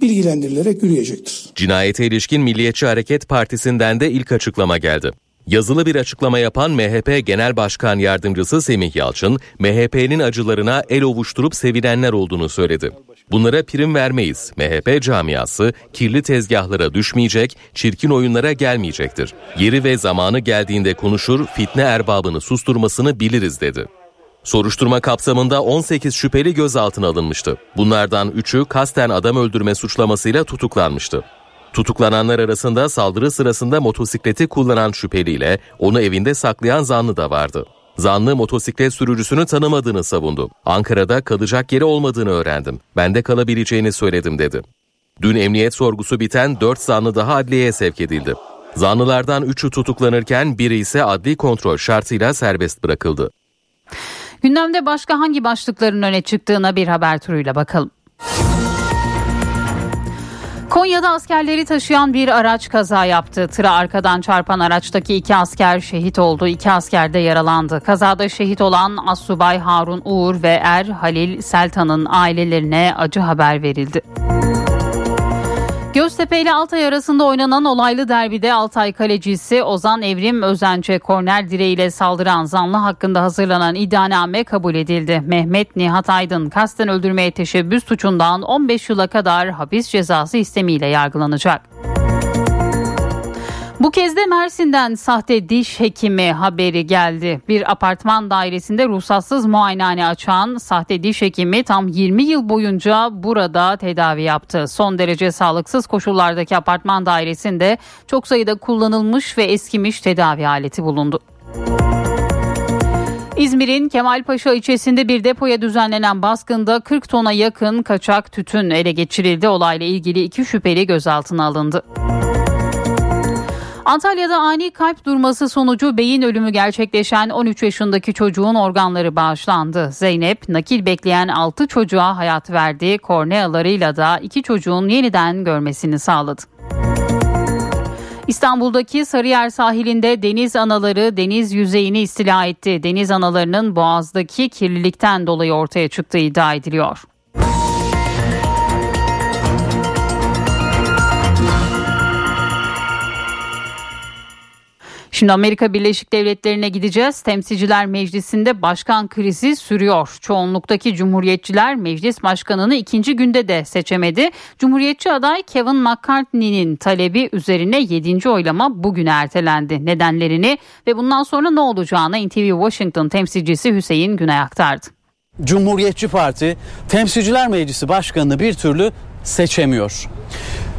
Speaker 16: bilgilendirilerek yürüyecektir.
Speaker 17: Cinayete ilişkin Milliyetçi Hareket Partisi'nden de ilk açıklama geldi. Yazılı bir açıklama yapan MHP Genel Başkan Yardımcısı Semih Yalçın, MHP'nin acılarına el ovuşturup sevinenler olduğunu söyledi. Bunlara prim vermeyiz. MHP camiası kirli tezgahlara düşmeyecek, çirkin oyunlara gelmeyecektir. Yeri ve zamanı geldiğinde konuşur, fitne erbabını susturmasını biliriz dedi. Soruşturma kapsamında 18 şüpheli gözaltına alınmıştı. Bunlardan 3'ü kasten adam öldürme suçlamasıyla tutuklanmıştı. Tutuklananlar arasında saldırı sırasında motosikleti kullanan şüpheliyle onu evinde saklayan zanlı da vardı. Zanlı motosiklet sürücüsünü tanımadığını savundu. Ankara'da kalacak yeri olmadığını öğrendim. Ben de kalabileceğini söyledim dedi. Dün emniyet sorgusu biten 4 zanlı daha adliyeye sevk edildi. Zanlılardan 3'ü tutuklanırken biri ise adli kontrol şartıyla serbest bırakıldı.
Speaker 1: Gündemde başka hangi başlıkların öne çıktığına bir haber turuyla bakalım. Konya'da askerleri taşıyan bir araç kaza yaptı. Tıra arkadan çarpan araçtaki iki asker şehit oldu. İki asker de yaralandı. Kazada şehit olan Assubay Harun Uğur ve Er Halil Seltan'ın ailelerine acı haber verildi. Göztepe ile Altay arasında oynanan olaylı derbide Altay kalecisi Ozan Evrim Özenç'e korner direğiyle saldıran zanlı hakkında hazırlanan iddianame kabul edildi. Mehmet Nihat Aydın kasten öldürmeye teşebbüs suçundan 15 yıla kadar hapis cezası istemiyle yargılanacak. Bu kez de Mersin'den sahte diş hekimi haberi geldi. Bir apartman dairesinde ruhsatsız muayenehane açan sahte diş hekimi tam 20 yıl boyunca burada tedavi yaptı. Son derece sağlıksız koşullardaki apartman dairesinde çok sayıda kullanılmış ve eskimiş tedavi aleti bulundu. İzmir'in Kemalpaşa ilçesinde bir depoya düzenlenen baskında 40 tona yakın kaçak tütün ele geçirildi. Olayla ilgili iki şüpheli gözaltına alındı. Antalya'da ani kalp durması sonucu beyin ölümü gerçekleşen 13 yaşındaki çocuğun organları bağışlandı. Zeynep nakil bekleyen 6 çocuğa hayat verdi. Kornealarıyla da iki çocuğun yeniden görmesini sağladı. İstanbul'daki Sarıyer sahilinde deniz anaları deniz yüzeyini istila etti. Deniz analarının boğazdaki kirlilikten dolayı ortaya çıktığı iddia ediliyor. Şimdi Amerika Birleşik Devletleri'ne gideceğiz. Temsilciler Meclisi'nde başkan krizi sürüyor. Çoğunluktaki cumhuriyetçiler meclis başkanını ikinci günde de seçemedi. Cumhuriyetçi aday Kevin McCarthy'nin talebi üzerine 7. oylama bugün ertelendi. Nedenlerini ve bundan sonra ne olacağını NTV Washington temsilcisi Hüseyin Günay aktardı.
Speaker 18: Cumhuriyetçi Parti Temsilciler Meclisi Başkanı'nı bir türlü seçemiyor.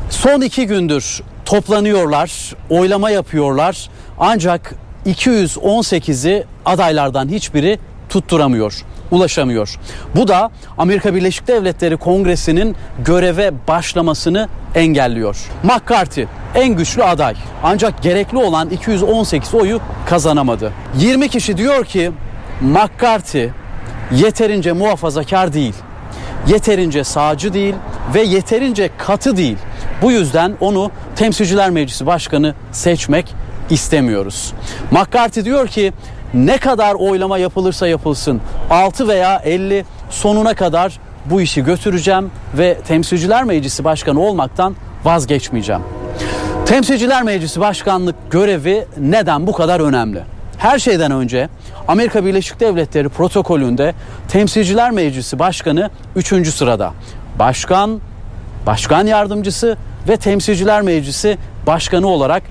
Speaker 18: Son iki gündür toplanıyorlar, oylama yapıyorlar ancak 218'i adaylardan hiçbiri tutturamıyor, ulaşamıyor. Bu da Amerika Birleşik Devletleri Kongresi'nin göreve başlamasını engelliyor. McCarthy en güçlü aday ancak gerekli olan 218 oyu kazanamadı. 20 kişi diyor ki McCarthy yeterince muhafazakar değil, yeterince sağcı değil ve yeterince katı değil. Bu yüzden onu Temsilciler Meclisi Başkanı seçmek istemiyoruz. McCarthy diyor ki ne kadar oylama yapılırsa yapılsın 6 veya 50 sonuna kadar bu işi götüreceğim ve Temsilciler Meclisi Başkanı olmaktan vazgeçmeyeceğim. Temsilciler Meclisi Başkanlık görevi neden bu kadar önemli? Her şeyden önce Amerika Birleşik Devletleri protokolünde Temsilciler Meclisi Başkanı 3. sırada. Başkan, başkan yardımcısı ve Temsilciler Meclisi Başkanı olarak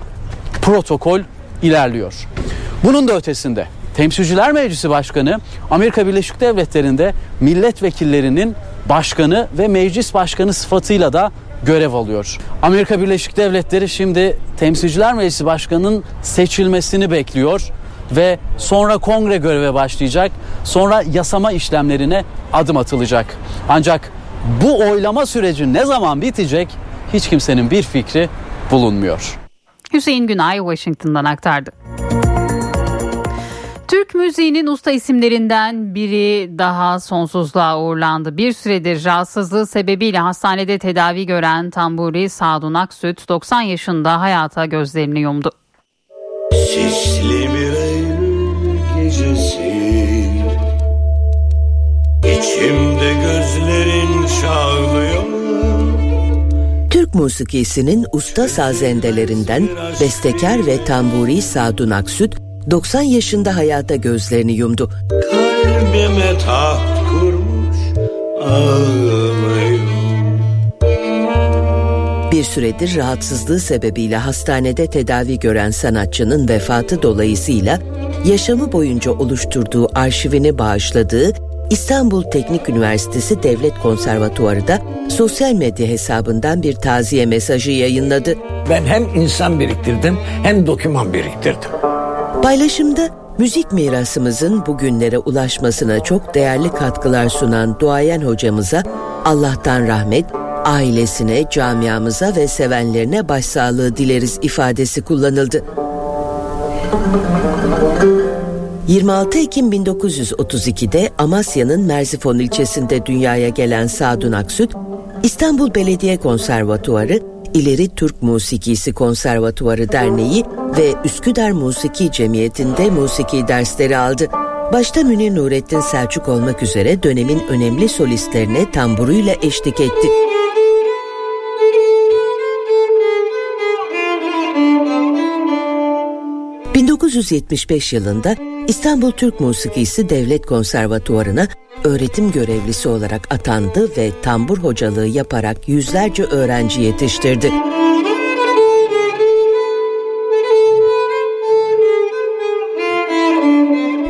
Speaker 18: protokol ilerliyor. Bunun da ötesinde Temsilciler Meclisi Başkanı Amerika Birleşik Devletleri'nde milletvekillerinin başkanı ve meclis başkanı sıfatıyla da görev alıyor. Amerika Birleşik Devletleri şimdi Temsilciler Meclisi Başkanı'nın seçilmesini bekliyor ve sonra kongre göreve başlayacak. Sonra yasama işlemlerine adım atılacak. Ancak bu oylama süreci ne zaman bitecek hiç kimsenin bir fikri bulunmuyor.
Speaker 1: Hüseyin Günay Washington'dan aktardı. Türk müziğinin usta isimlerinden biri daha sonsuzluğa uğurlandı. Bir süredir rahatsızlığı sebebiyle hastanede tedavi gören tamburi Sadun Aksüt 90 yaşında hayata gözlerini yumdu. Sisli bir Eylül gecesi
Speaker 19: İçimde gözlerin çağlıyor Türk musikisinin usta sazendelerinden bestekar ve tamburi Sadun Aksüt 90 yaşında hayata gözlerini yumdu. Kalbime taht kurmuş. Bir süredir rahatsızlığı sebebiyle hastanede tedavi gören sanatçının vefatı dolayısıyla yaşamı boyunca oluşturduğu arşivini bağışladığı İstanbul Teknik Üniversitesi Devlet Konservatuarı da sosyal medya hesabından bir taziye mesajı yayınladı.
Speaker 20: Ben hem insan biriktirdim hem doküman biriktirdim.
Speaker 19: Paylaşımda müzik mirasımızın bugünlere ulaşmasına çok değerli katkılar sunan duayen hocamıza Allah'tan rahmet, ailesine, camiamıza ve sevenlerine başsağlığı dileriz ifadesi kullanıldı. 26 Ekim 1932'de Amasya'nın Merzifon ilçesinde dünyaya gelen Sadun Aksüt, İstanbul Belediye Konservatuarı, İleri Türk Musikisi Konservatuarı Derneği ve Üsküdar Musiki Cemiyeti'nde musiki dersleri aldı. Başta Münir Nurettin Selçuk olmak üzere dönemin önemli solistlerine tamburuyla eşlik etti. 1975 yılında İstanbul Türk Musikisi Devlet Konservatuvarı'na öğretim görevlisi olarak atandı ve tambur hocalığı yaparak yüzlerce öğrenci yetiştirdi.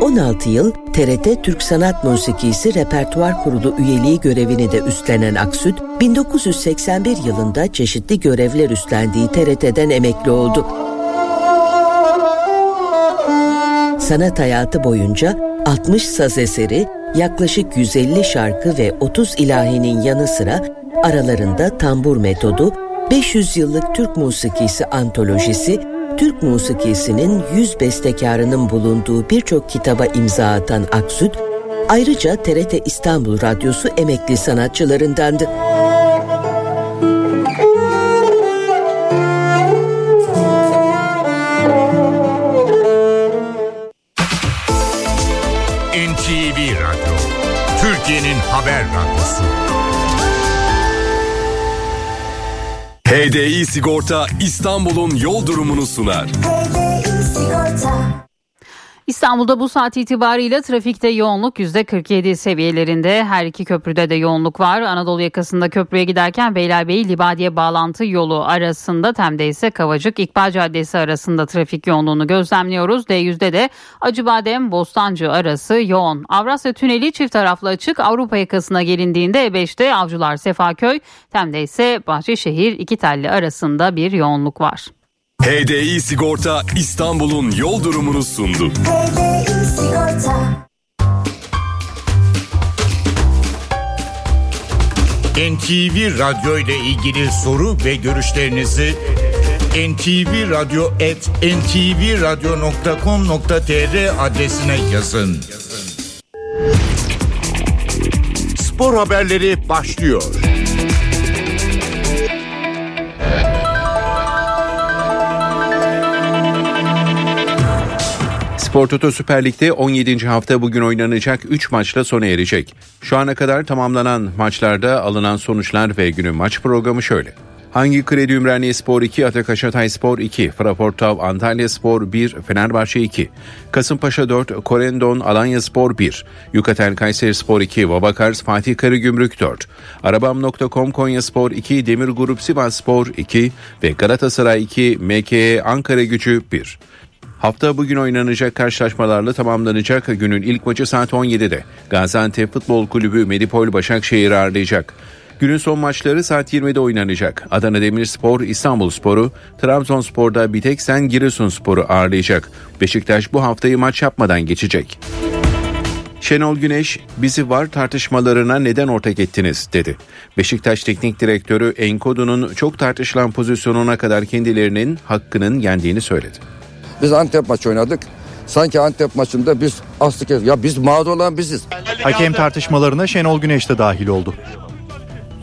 Speaker 19: ...16 yıl TRT Türk Sanat Müzikisi Repertuar Kurulu üyeliği görevini de üstlenen Aksüt... ...1981 yılında çeşitli görevler üstlendiği TRT'den emekli oldu. Sanat hayatı boyunca 60 saz eseri, yaklaşık 150 şarkı ve 30 ilahinin yanı sıra aralarında tambur metodu, 500 yıllık Türk musikisi antolojisi, Türk musikisinin 100 bestekarının bulunduğu birçok kitaba imza atan Aksüt, ayrıca TRT İstanbul Radyosu emekli sanatçılarındandı.
Speaker 2: Haber radyosu.
Speaker 21: HDI Sigorta İstanbul'un yol durumunu sunar.
Speaker 1: İstanbul'da bu saat itibariyle trafikte yoğunluk %47 seviyelerinde. Her iki köprüde de yoğunluk var. Anadolu yakasında köprüye giderken Beylerbeyi Libadiye bağlantı yolu arasında Tem'de ise Kavacık İkbal Caddesi arasında trafik yoğunluğunu gözlemliyoruz. D100'de de Acıbadem Bostancı arası yoğun. Avrasya Tüneli çift taraflı açık. Avrupa yakasına gelindiğinde E5'te Avcılar Sefaköy, Tem'de ise Bahçeşehir iki telli arasında bir yoğunluk var.
Speaker 21: HDI Sigorta İstanbul'un yol durumunu sundu.
Speaker 2: NTV Radyo ile ilgili soru ve görüşlerinizi ntvradio.com.tr adresine yazın. Spor haberleri başlıyor.
Speaker 5: Spor Toto Süper Lig'de 17. hafta bugün oynanacak 3 maçla sona erecek. Şu ana kadar tamamlanan maçlarda alınan sonuçlar ve günün maç programı şöyle. Hangi Kredi Ümraniye Spor 2, Atakaş Hatay Spor 2, Fraportav Antalya Spor 1, Fenerbahçe 2, Kasımpaşa 4, Korendon Alanya Spor 1, Yukatel Kayseri Spor 2, Vabakars Fatih Karagümrük 4, Arabam.com Konya Spor 2, Demir Grup Sivas Spor 2 ve Galatasaray 2, MKE Ankara Gücü 1. Hafta bugün oynanacak karşılaşmalarla tamamlanacak. Günün ilk maçı saat 17'de. Gaziantep Futbol Kulübü Medipol Başakşehir ağırlayacak. Günün son maçları saat 20'de oynanacak. Adana Demirspor İstanbul Sporu, Trabzonspor'da Biteksen Giresunspor'u ağırlayacak. Beşiktaş bu haftayı maç yapmadan geçecek. Şenol Güneş bizi var tartışmalarına neden ortak ettiniz dedi. Beşiktaş Teknik Direktörü Enkodu'nun çok tartışılan pozisyonuna kadar kendilerinin hakkının yendiğini söyledi.
Speaker 22: Biz Antep maçı oynadık. Sanki Antep maçında biz astık ya biz mağdur olan biziz.
Speaker 23: Hakem tartışmalarına Şenol Güneş de dahil oldu.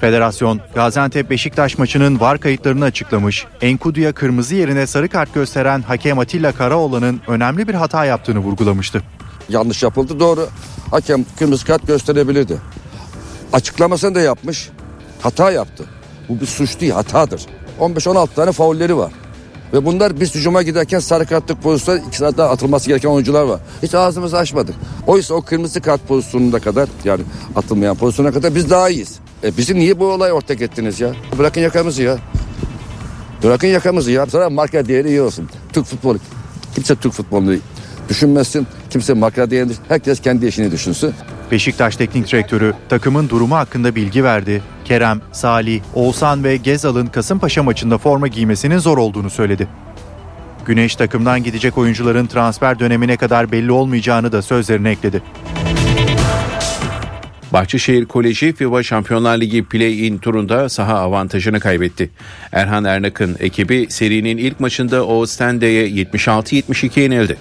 Speaker 23: Federasyon Gaziantep Beşiktaş maçının var kayıtlarını açıklamış. Enkudu'ya kırmızı yerine sarı kart gösteren hakem Atilla Karaoğlan'ın önemli bir hata yaptığını vurgulamıştı.
Speaker 22: Yanlış yapıldı doğru. Hakem kırmızı kart gösterebilirdi. Açıklamasını da yapmış. Hata yaptı. Bu bir suç değil hatadır. 15-16 tane faulleri var. Ve bunlar biz hücuma giderken sarı kartlık pozisyonda iki saat daha atılması gereken oyuncular var. Hiç ağzımızı açmadık. Oysa o kırmızı kart pozisyonuna kadar yani atılmayan pozisyona kadar biz daha iyiyiz. E bizi niye bu olay ortak ettiniz ya? Bırakın yakamızı ya. Bırakın yakamızı ya. Sonra marka değeri iyi olsun. Türk futbolu. Kimse Türk futbolunu düşünmesin. Kimse marka değerini Herkes kendi işini düşünsün.
Speaker 23: Beşiktaş Teknik Direktörü takımın durumu hakkında bilgi verdi. Kerem, Salih, Oğuzhan ve Gezal'ın Kasımpaşa maçında forma giymesinin zor olduğunu söyledi. Güneş takımdan gidecek oyuncuların transfer dönemine kadar belli olmayacağını da sözlerine ekledi.
Speaker 5: Bahçeşehir Koleji FIBA Şampiyonlar Ligi play-in turunda saha avantajını kaybetti. Erhan Ernak'ın ekibi serinin ilk maçında Oğuztende'ye 76-72 yenildi.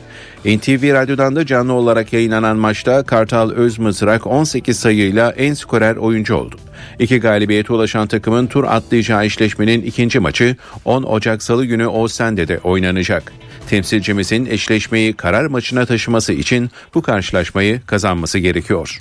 Speaker 5: NTV Radyo'dan da canlı olarak yayınlanan maçta Kartal Özmızrak 18 sayıyla en skorer oyuncu oldu. İki galibiyete ulaşan takımın tur atlayacağı eşleşmenin ikinci maçı 10 Ocak Salı günü Oğuztende'de oynanacak. Temsilcimizin eşleşmeyi karar maçına taşıması için bu karşılaşmayı kazanması gerekiyor.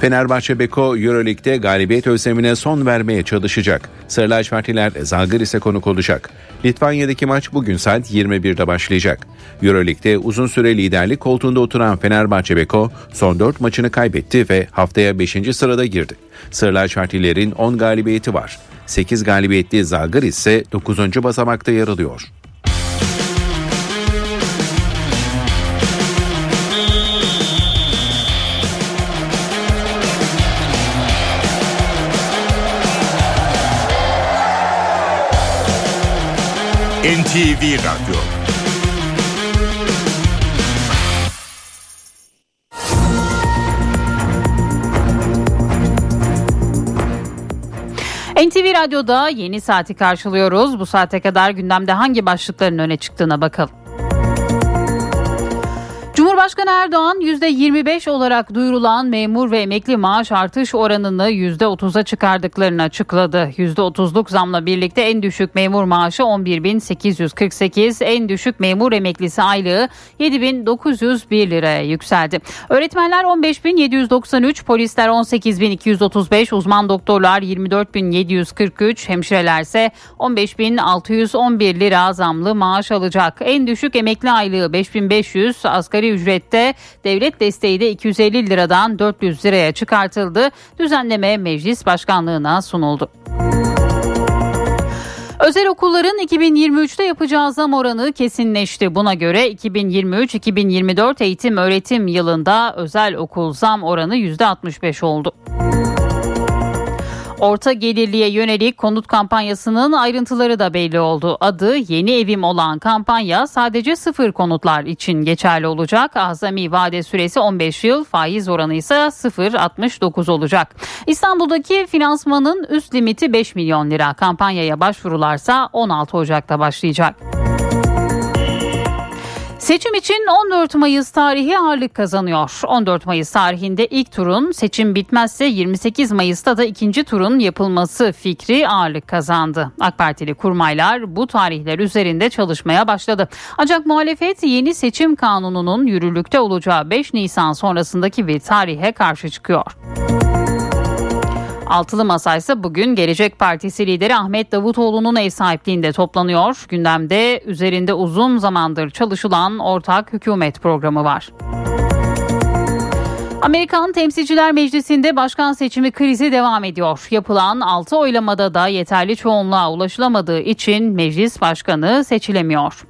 Speaker 5: Fenerbahçe Beko Euroleague'de galibiyet özlemine son vermeye çalışacak. Sarı lacivertliler Zalgiris'e konuk olacak. Litvanya'daki maç bugün saat 21'de başlayacak. Euroleague'de uzun süre liderlik koltuğunda oturan Fenerbahçe Beko son 4 maçını kaybetti ve haftaya 5. sırada girdi. Sarı lacivertlilerin 10 galibiyeti var. 8 galibiyetli Zalgiris ise 9. basamakta yer alıyor.
Speaker 2: NTV Radyo
Speaker 1: NTV Radyo'da yeni saati karşılıyoruz. Bu saate kadar gündemde hangi başlıkların öne çıktığına bakalım. Cumhurbaşkanı Erdoğan %25 olarak duyurulan memur ve emekli maaş artış oranını %30'a çıkardıklarını açıkladı. %30'luk zamla birlikte en düşük memur maaşı 11.848, en düşük memur emeklisi aylığı 7.901 liraya yükseldi. Öğretmenler 15.793, polisler 18.235, uzman doktorlar 24.743, hemşireler ise 15.611 lira zamlı maaş alacak. En düşük emekli aylığı 5500, asgari ücrette devlet desteği de 250 liradan 400 liraya çıkartıldı. Düzenleme meclis başkanlığına sunuldu. Özel okulların 2023'te yapacağı zam oranı kesinleşti. Buna göre 2023-2024 eğitim öğretim yılında özel okul zam oranı %65 oldu. Orta gelirliye yönelik konut kampanyasının ayrıntıları da belli oldu. Adı Yeni Evim olan kampanya sadece sıfır konutlar için geçerli olacak. Azami vade süresi 15 yıl, faiz oranı ise 0.69 olacak. İstanbul'daki finansmanın üst limiti 5 milyon lira. Kampanyaya başvurularsa 16 Ocak'ta başlayacak. Seçim için 14 Mayıs tarihi ağırlık kazanıyor. 14 Mayıs tarihinde ilk turun seçim bitmezse 28 Mayıs'ta da ikinci turun yapılması fikri ağırlık kazandı. AK Partili kurmaylar bu tarihler üzerinde çalışmaya başladı. Ancak muhalefet yeni seçim kanununun yürürlükte olacağı 5 Nisan sonrasındaki bir tarihe karşı çıkıyor. Altılı Masa ise bugün Gelecek Partisi lideri Ahmet Davutoğlu'nun ev sahipliğinde toplanıyor. Gündemde üzerinde uzun zamandır çalışılan ortak hükümet programı var. Amerikan Temsilciler Meclisi'nde başkan seçimi krizi devam ediyor. Yapılan 6 oylamada da yeterli çoğunluğa ulaşılamadığı için meclis başkanı seçilemiyor.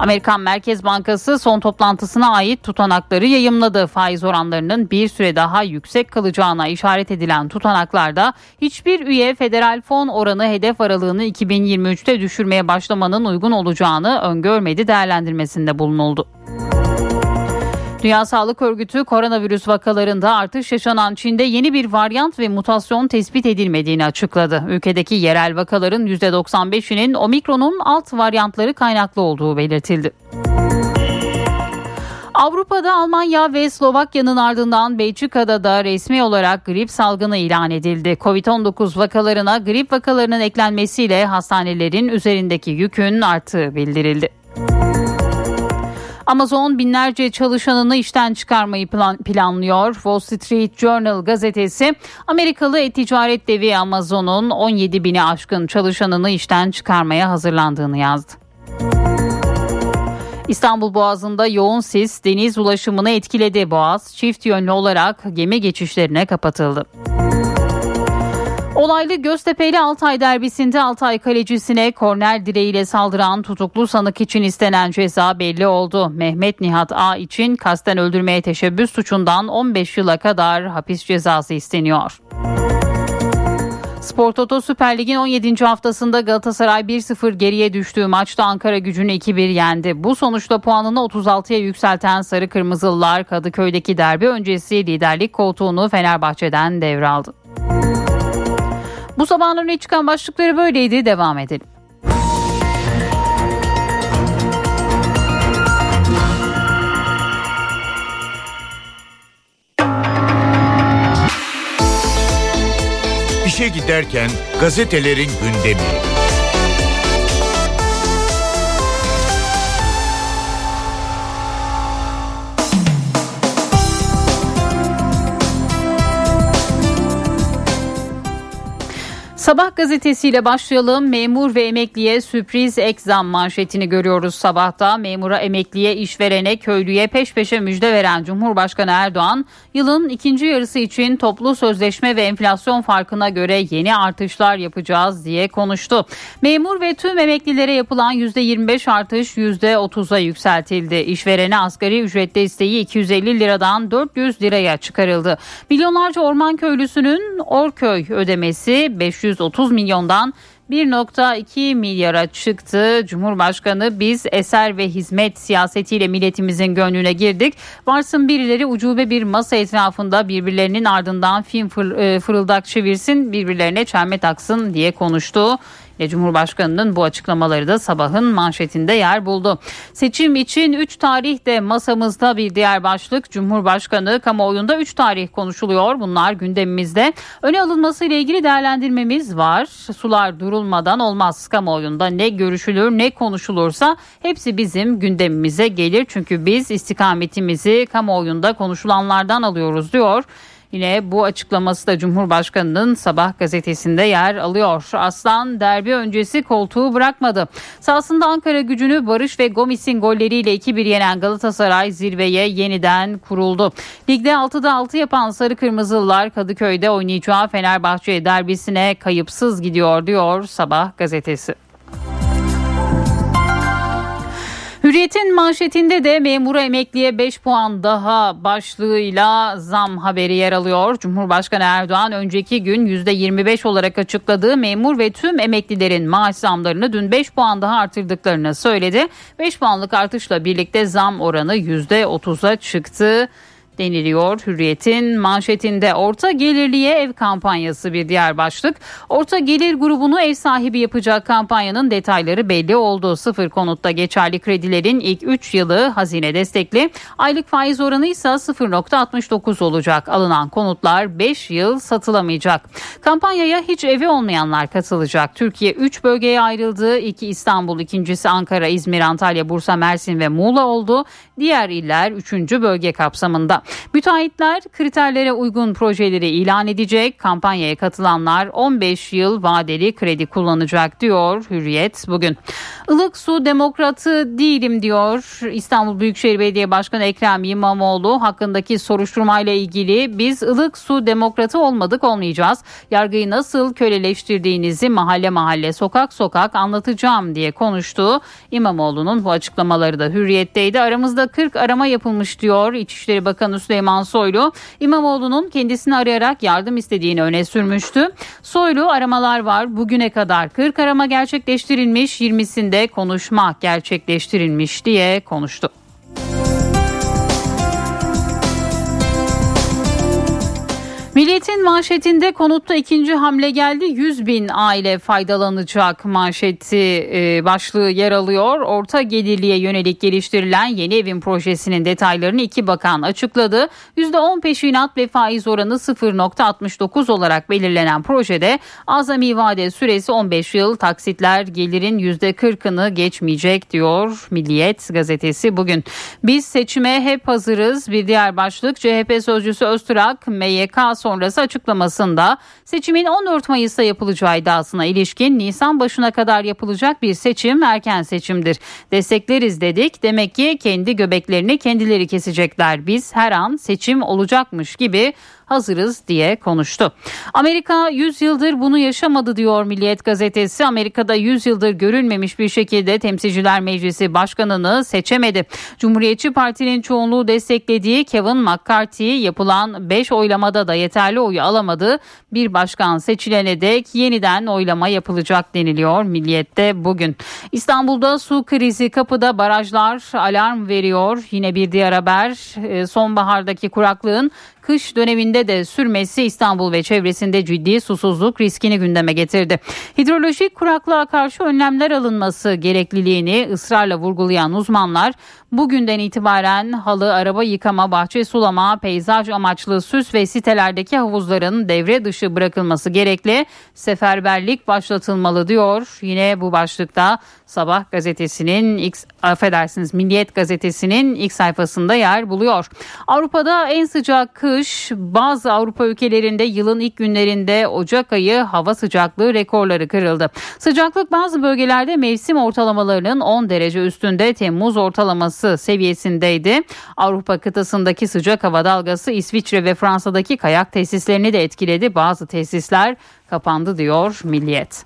Speaker 1: Amerikan Merkez Bankası son toplantısına ait tutanakları yayımladı. Faiz oranlarının bir süre daha yüksek kalacağına işaret edilen tutanaklarda hiçbir üye federal fon oranı hedef aralığını 2023'te düşürmeye başlamanın uygun olacağını öngörmedi değerlendirmesinde bulunuldu. Dünya Sağlık Örgütü koronavirüs vakalarında artış yaşanan Çin'de yeni bir varyant ve mutasyon tespit edilmediğini açıkladı. Ülkedeki yerel vakaların %95'inin omikronun alt varyantları kaynaklı olduğu belirtildi. Avrupa'da Almanya ve Slovakya'nın ardından Belçika'da da resmi olarak grip salgını ilan edildi. Covid-19 vakalarına grip vakalarının eklenmesiyle hastanelerin üzerindeki yükün arttığı bildirildi. Amazon binlerce çalışanını işten çıkarmayı plan, planlıyor. Wall Street Journal gazetesi Amerikalı e-ticaret devi Amazon'un 17 bini aşkın çalışanını işten çıkarmaya hazırlandığını yazdı. İstanbul Boğazı'nda yoğun sis deniz ulaşımını etkiledi. Boğaz çift yönlü olarak gemi geçişlerine kapatıldı. Olaylı Göztepe'li Altay derbisinde Altay kalecisine korner direğiyle saldıran tutuklu sanık için istenen ceza belli oldu. Mehmet Nihat A için kasten öldürmeye teşebbüs suçundan 15 yıla kadar hapis cezası isteniyor. Spor Toto Süper Lig'in 17. haftasında Galatasaray 1-0 geriye düştüğü maçta Ankara gücünü 2-1 yendi. Bu sonuçta puanını 36'ya yükselten Sarı Kırmızılılar Kadıköy'deki derbi öncesi liderlik koltuğunu Fenerbahçe'den devraldı. Bu sabahın öne çıkan başlıkları böyleydi. Devam edelim.
Speaker 2: İşe giderken gazetelerin gündemi.
Speaker 1: Sabah gazetesiyle başlayalım. Memur ve emekliye sürpriz ek zam manşetini görüyoruz sabahta. Memura, emekliye, işverene, köylüye peş peşe müjde veren Cumhurbaşkanı Erdoğan, yılın ikinci yarısı için toplu sözleşme ve enflasyon farkına göre yeni artışlar yapacağız diye konuştu. Memur ve tüm emeklilere yapılan %25 artış %30'a yükseltildi. İşverene asgari ücret desteği 250 liradan 400 liraya çıkarıldı. Milyonlarca orman köylüsünün Orköy ödemesi 500 130 milyondan 1.2 milyara çıktı. Cumhurbaşkanı biz eser ve hizmet siyasetiyle milletimizin gönlüne girdik. Varsın birileri ucube bir masa etrafında birbirlerinin ardından film e, fırıldak çevirsin birbirlerine çelme taksın diye konuştu. E, Cumhurbaşkanının bu açıklamaları da sabahın manşetinde yer buldu. Seçim için 3 tarih de masamızda bir diğer başlık. Cumhurbaşkanı kamuoyunda 3 tarih konuşuluyor. Bunlar gündemimizde. Öne alınması ile ilgili değerlendirmemiz var. Sular durulmadan olmaz. Kamuoyunda ne görüşülür ne konuşulursa hepsi bizim gündemimize gelir. Çünkü biz istikametimizi kamuoyunda konuşulanlardan alıyoruz diyor. Yine bu açıklaması da Cumhurbaşkanı'nın sabah gazetesinde yer alıyor. Aslan derbi öncesi koltuğu bırakmadı. Sahasında Ankara gücünü Barış ve Gomis'in golleriyle 2-1 yenen Galatasaray zirveye yeniden kuruldu. Ligde 6'da 6 yapan Sarı Kırmızılılar Kadıköy'de oynayacağı Fenerbahçe derbisine kayıpsız gidiyor diyor sabah gazetesi. Hürriyet'in manşetinde de memura emekliye 5 puan daha başlığıyla zam haberi yer alıyor. Cumhurbaşkanı Erdoğan önceki gün %25 olarak açıkladığı memur ve tüm emeklilerin maaş zamlarını dün 5 puan daha artırdıklarını söyledi. 5 puanlık artışla birlikte zam oranı %30'a çıktı deniliyor Hürriyet'in manşetinde orta gelirliye ev kampanyası bir diğer başlık. Orta gelir grubunu ev sahibi yapacak kampanyanın detayları belli oldu. Sıfır konutta geçerli kredilerin ilk 3 yılı hazine destekli. Aylık faiz oranı ise 0.69 olacak. Alınan konutlar 5 yıl satılamayacak. Kampanyaya hiç evi olmayanlar katılacak. Türkiye 3 bölgeye ayrıldı. İki İstanbul, ikincisi Ankara, İzmir, Antalya, Bursa, Mersin ve Muğla oldu. Diğer iller 3. bölge kapsamında. Müteahhitler kriterlere uygun projeleri ilan edecek. Kampanyaya katılanlar 15 yıl vadeli kredi kullanacak diyor Hürriyet bugün. Ilık su demokratı değilim diyor İstanbul Büyükşehir Belediye Başkanı Ekrem İmamoğlu hakkındaki soruşturmayla ilgili biz ılık su demokratı olmadık olmayacağız. Yargıyı nasıl köleleştirdiğinizi mahalle mahalle sokak sokak anlatacağım diye konuştu. İmamoğlu'nun bu açıklamaları da hürriyetteydi. Aramızda 40 arama yapılmış diyor İçişleri Bakanı Süleyman Soylu İmamoğlu'nun kendisini arayarak yardım istediğini öne sürmüştü. Soylu aramalar var. Bugüne kadar 40 arama gerçekleştirilmiş, 20'sinde konuşma gerçekleştirilmiş diye konuştu. Milliyetin manşetinde konutta ikinci hamle geldi. 100 bin aile faydalanacak manşeti e, başlığı yer alıyor. Orta gelirliğe yönelik geliştirilen yeni evin projesinin detaylarını iki bakan açıkladı. %10 peşinat ve faiz oranı 0.69 olarak belirlenen projede azami vade süresi 15 yıl taksitler gelirin %40'ını geçmeyecek diyor Milliyet gazetesi bugün. Biz seçime hep hazırız. Bir diğer başlık CHP sözcüsü Öztürk MYK sonrası açıklamasında seçimin 14 Mayıs'ta yapılacağı iddiasına ilişkin Nisan başına kadar yapılacak bir seçim erken seçimdir. Destekleriz dedik. Demek ki kendi göbeklerini kendileri kesecekler. Biz her an seçim olacakmış gibi hazırız diye konuştu. Amerika 100 yıldır bunu yaşamadı diyor Milliyet gazetesi. Amerika'da 100 yıldır görülmemiş bir şekilde Temsilciler Meclisi Başkanı'nı seçemedi. Cumhuriyetçi Parti'nin çoğunluğu desteklediği Kevin McCarthy yapılan 5 oylamada da yeterli oyu alamadı. Bir başkan seçilene dek yeniden oylama yapılacak deniliyor Milliyet'te bugün. İstanbul'da su krizi kapıda barajlar alarm veriyor. Yine bir diğer haber e, sonbahardaki kuraklığın kış döneminde de sürmesi İstanbul ve çevresinde ciddi susuzluk riskini gündeme getirdi. Hidrolojik kuraklığa karşı önlemler alınması gerekliliğini ısrarla vurgulayan uzmanlar bugünden itibaren halı, araba yıkama, bahçe sulama, peyzaj amaçlı süs ve sitelerdeki havuzların devre dışı bırakılması gerekli. Seferberlik başlatılmalı diyor. Yine bu başlıkta Sabah gazetesinin X affedersiniz Milliyet gazetesinin ilk sayfasında yer buluyor. Avrupa'da en sıcak kış bazı Avrupa ülkelerinde yılın ilk günlerinde Ocak ayı hava sıcaklığı rekorları kırıldı. Sıcaklık bazı bölgelerde mevsim ortalamalarının 10 derece üstünde Temmuz ortalaması seviyesindeydi. Avrupa kıtasındaki sıcak hava dalgası İsviçre ve Fransa'daki kayak tesislerini de etkiledi. Bazı tesisler kapandı diyor Milliyet.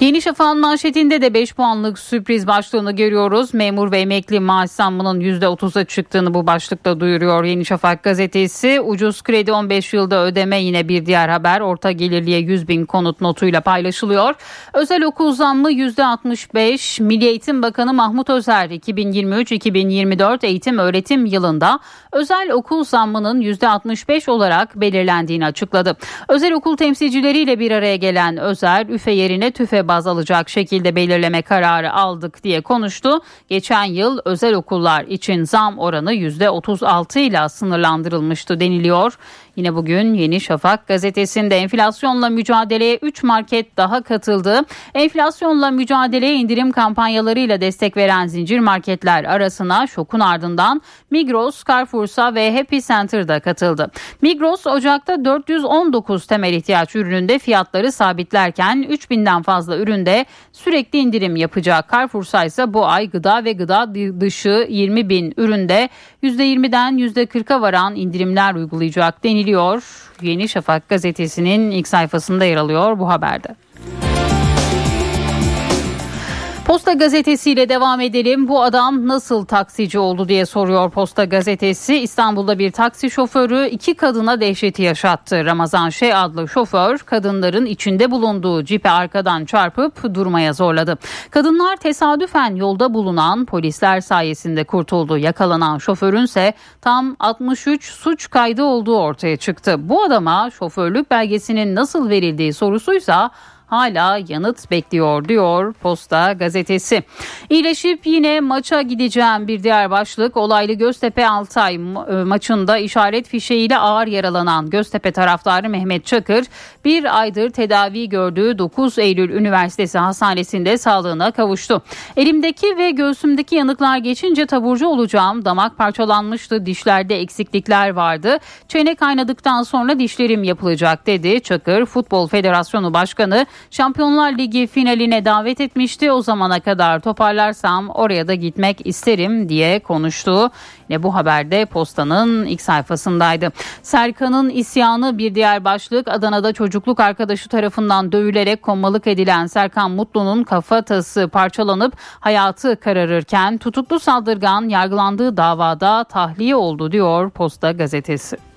Speaker 1: Yeni Şafak'ın manşetinde de 5 puanlık sürpriz başlığını görüyoruz. Memur ve emekli maaş zammının %30'a çıktığını bu başlıkta duyuruyor Yeni Şafak gazetesi. Ucuz kredi 15 yılda ödeme yine bir diğer haber. Orta gelirliye 100 bin konut notuyla paylaşılıyor. Özel okul zammı %65. Milli Eğitim Bakanı Mahmut Özer 2023-2024 eğitim öğretim yılında özel okul zammının %65 olarak belirlendiğini açıkladı. Özel okul temsilcileriyle bir araya gelen Özer, üfe yerine tüfe baz alacak şekilde belirleme kararı aldık diye konuştu. Geçen yıl özel okullar için zam oranı %36 ile sınırlandırılmıştı deniliyor. Yine bugün Yeni Şafak gazetesinde enflasyonla mücadeleye 3 market daha katıldı. Enflasyonla mücadeleye indirim kampanyalarıyla destek veren zincir marketler arasına şokun ardından Migros, Carrefour'sa ve Happy Center'da katıldı. Migros Ocak'ta 419 temel ihtiyaç ürününde fiyatları sabitlerken 3000'den fazla üründe sürekli indirim yapacak. Carrefour'sa ise bu ay gıda ve gıda dışı 20 bin üründe %20'den %40'a varan indirimler uygulayacak deniliyor ediliyor. Yeni Şafak gazetesinin ilk sayfasında yer alıyor bu haberde. Posta gazetesiyle devam edelim. Bu adam nasıl taksici oldu diye soruyor Posta gazetesi. İstanbul'da bir taksi şoförü iki kadına dehşeti yaşattı. Ramazan Şey adlı şoför kadınların içinde bulunduğu cipe arkadan çarpıp durmaya zorladı. Kadınlar tesadüfen yolda bulunan polisler sayesinde kurtuldu. Yakalanan şoförünse tam 63 suç kaydı olduğu ortaya çıktı. Bu adama şoförlük belgesinin nasıl verildiği sorusuysa hala yanıt bekliyor diyor Posta gazetesi. İyileşip yine maça gideceğim bir diğer başlık olaylı Göztepe Altay e, maçında işaret fişeğiyle ağır yaralanan Göztepe taraftarı Mehmet Çakır bir aydır tedavi gördüğü 9 Eylül Üniversitesi Hastanesi'nde sağlığına kavuştu. Elimdeki ve göğsümdeki yanıklar geçince taburcu olacağım. Damak parçalanmıştı, dişlerde eksiklikler vardı. Çene kaynadıktan sonra dişlerim yapılacak dedi. Çakır Futbol Federasyonu Başkanı Şampiyonlar Ligi finaline davet etmişti. O zamana kadar toparlarsam oraya da gitmek isterim diye konuştu. Yine bu haberde postanın ilk sayfasındaydı. Serkan'ın isyanı bir diğer başlık. Adana'da çocukluk arkadaşı tarafından dövülerek konmalık edilen Serkan Mutlu'nun kafatası parçalanıp hayatı kararırken tutuklu saldırgan yargılandığı davada tahliye oldu diyor Posta gazetesi.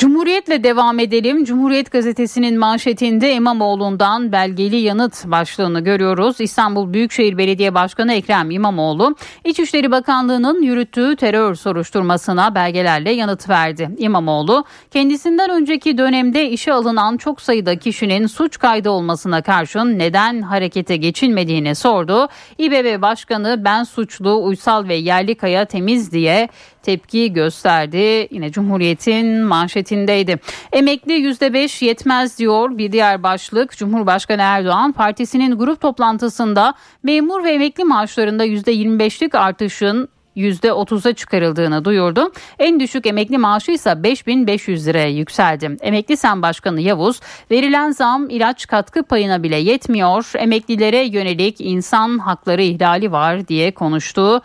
Speaker 1: Cumhuriyetle devam edelim. Cumhuriyet gazetesinin manşetinde İmamoğlu'ndan belgeli yanıt başlığını görüyoruz. İstanbul Büyükşehir Belediye Başkanı Ekrem İmamoğlu, İçişleri Bakanlığı'nın yürüttüğü terör soruşturmasına belgelerle yanıt verdi. İmamoğlu, kendisinden önceki dönemde işe alınan çok sayıda kişinin suç kaydı olmasına karşın neden harekete geçilmediğini sordu. İBB Başkanı ben suçlu, uysal ve yerli kaya temiz diye tepki gösterdi. Yine Cumhuriyet'in manşetindeydi. Emekli %5 yetmez diyor bir diğer başlık. Cumhurbaşkanı Erdoğan partisinin grup toplantısında memur ve emekli maaşlarında %25'lik artışın %30'a çıkarıldığını duyurdu. En düşük emekli maaşı ise 5500 liraya yükseldi. Emekli Sen Başkanı Yavuz, verilen zam ilaç katkı payına bile yetmiyor. Emeklilere yönelik insan hakları ihlali var diye konuştu.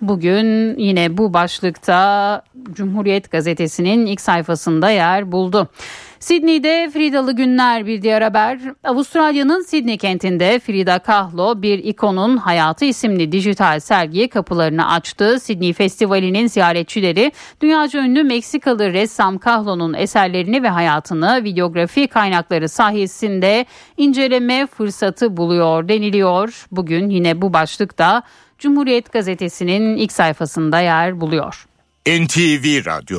Speaker 1: Bugün yine bu başlıkta Cumhuriyet Gazetesi'nin ilk sayfasında yer buldu. Sydney'de Fridalı Günler bir diğer haber. Avustralya'nın Sydney kentinde Frida Kahlo bir ikonun hayatı isimli dijital sergiye kapılarını açtı. Sydney Festivali'nin ziyaretçileri dünyaca ünlü Meksikalı ressam Kahlo'nun eserlerini ve hayatını videografi kaynakları sayesinde inceleme fırsatı buluyor deniliyor. Bugün yine bu başlıkta Cumhuriyet Gazetesi'nin ilk sayfasında yer buluyor.
Speaker 2: NTV Radyo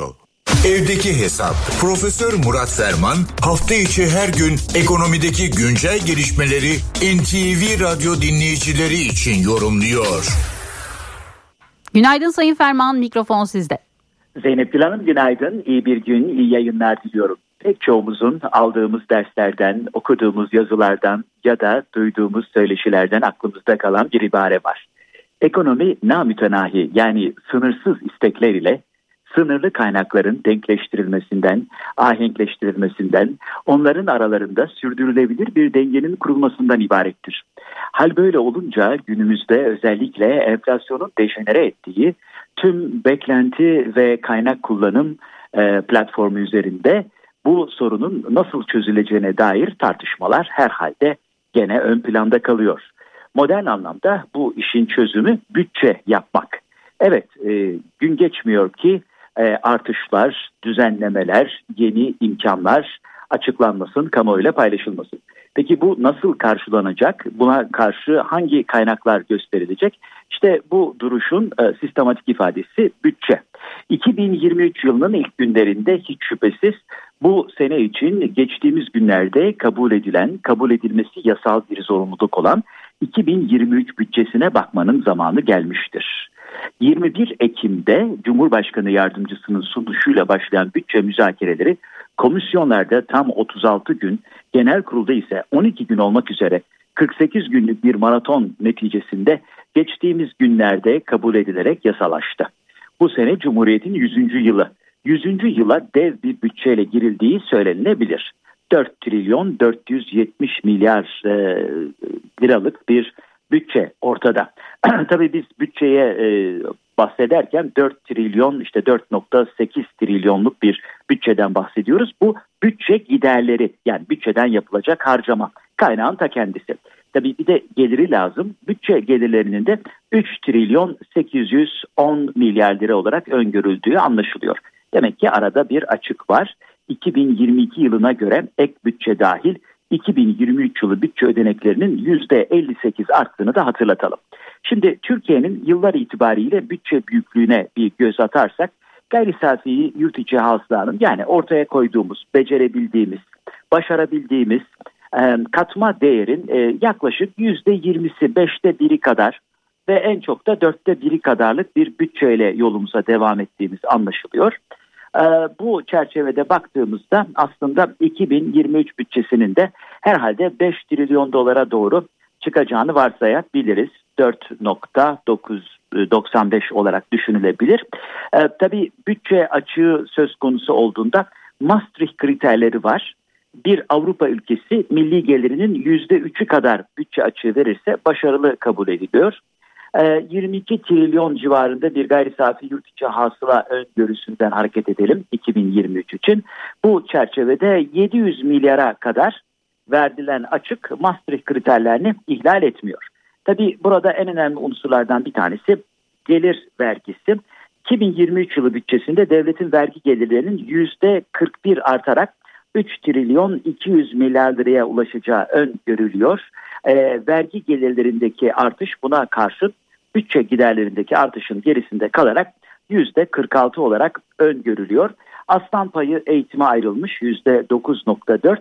Speaker 2: Evdeki Hesap Profesör Murat Ferman hafta içi her gün ekonomideki güncel gelişmeleri NTV Radyo dinleyicileri için yorumluyor.
Speaker 1: Günaydın Sayın Ferman mikrofon sizde.
Speaker 24: Zeynep Gül Hanım günaydın. İyi bir gün, iyi yayınlar diliyorum. Pek çoğumuzun aldığımız derslerden, okuduğumuz yazılardan ya da duyduğumuz söyleşilerden aklımızda kalan bir ibare var. Ekonomi namütenahi yani sınırsız istekler ile sınırlı kaynakların denkleştirilmesinden, ahenkleştirilmesinden, onların aralarında sürdürülebilir bir dengenin kurulmasından ibarettir. Hal böyle olunca günümüzde özellikle enflasyonun dejenere ettiği tüm beklenti ve kaynak kullanım e, platformu üzerinde bu sorunun nasıl çözüleceğine dair tartışmalar herhalde gene ön planda kalıyor. Modern anlamda bu işin çözümü bütçe yapmak. Evet, e, gün geçmiyor ki e, artışlar, düzenlemeler, yeni imkanlar açıklanmasın, kamuoyuyla paylaşılmasın. Peki bu nasıl karşılanacak? Buna karşı hangi kaynaklar gösterilecek? İşte bu duruşun e, sistematik ifadesi bütçe. 2023 yılının ilk günlerinde hiç şüphesiz bu sene için geçtiğimiz günlerde kabul edilen, kabul edilmesi yasal bir zorunluluk olan 2023 bütçesine bakmanın zamanı gelmiştir. 21 Ekim'de Cumhurbaşkanı Yardımcısının sunuşuyla başlayan bütçe müzakereleri komisyonlarda tam 36 gün, genel kurulda ise 12 gün olmak üzere 48 günlük bir maraton neticesinde geçtiğimiz günlerde kabul edilerek yasalaştı. Bu sene Cumhuriyet'in 100. yılı. 100. yıla dev bir bütçeyle girildiği söylenilebilir. 4 trilyon 470 milyar e, liralık bir bütçe ortada. Tabii biz bütçeye e, bahsederken 4 trilyon işte 4.8 trilyonluk bir bütçeden bahsediyoruz. Bu bütçe giderleri yani bütçeden yapılacak harcama kaynağın ta kendisi. Tabii bir de geliri lazım. Bütçe gelirlerinin de 3 trilyon 810 milyar lira olarak öngörüldüğü anlaşılıyor. Demek ki arada bir açık var. 2022 yılına göre ek bütçe dahil 2023 yılı bütçe ödeneklerinin %58 arttığını da hatırlatalım. Şimdi Türkiye'nin yıllar itibariyle bütçe büyüklüğüne bir göz atarsak gayri safi yurt içi hasılanın yani ortaya koyduğumuz, becerebildiğimiz, başarabildiğimiz e, katma değerin e, yaklaşık %20'si, beşte biri kadar ve en çok da dörtte biri kadarlık bir bütçeyle yolumuza devam ettiğimiz anlaşılıyor. Ee, bu çerçevede baktığımızda aslında 2023 bütçesinin de herhalde 5 trilyon dolara doğru çıkacağını varsayabiliriz. 4.995 olarak düşünülebilir. Ee, tabii bütçe açığı söz konusu olduğunda Maastricht kriterleri var. Bir Avrupa ülkesi milli gelirinin %3'ü kadar bütçe açığı verirse başarılı kabul ediliyor. 22 ee, trilyon civarında bir gayri safi yurt içi hasıla öngörüsünden hareket edelim 2023 için. Bu çerçevede 700 milyara kadar verilen açık Maastricht kriterlerini ihlal etmiyor. Tabi burada en önemli unsurlardan bir tanesi gelir vergisi. 2023 yılı bütçesinde devletin vergi gelirlerinin %41 artarak 3 trilyon 200 milyar liraya ulaşacağı öngörülüyor. E, vergi gelirlerindeki artış buna karşın bütçe giderlerindeki artışın gerisinde kalarak %46 olarak öngörülüyor. Aslan payı eğitime ayrılmış %9.4.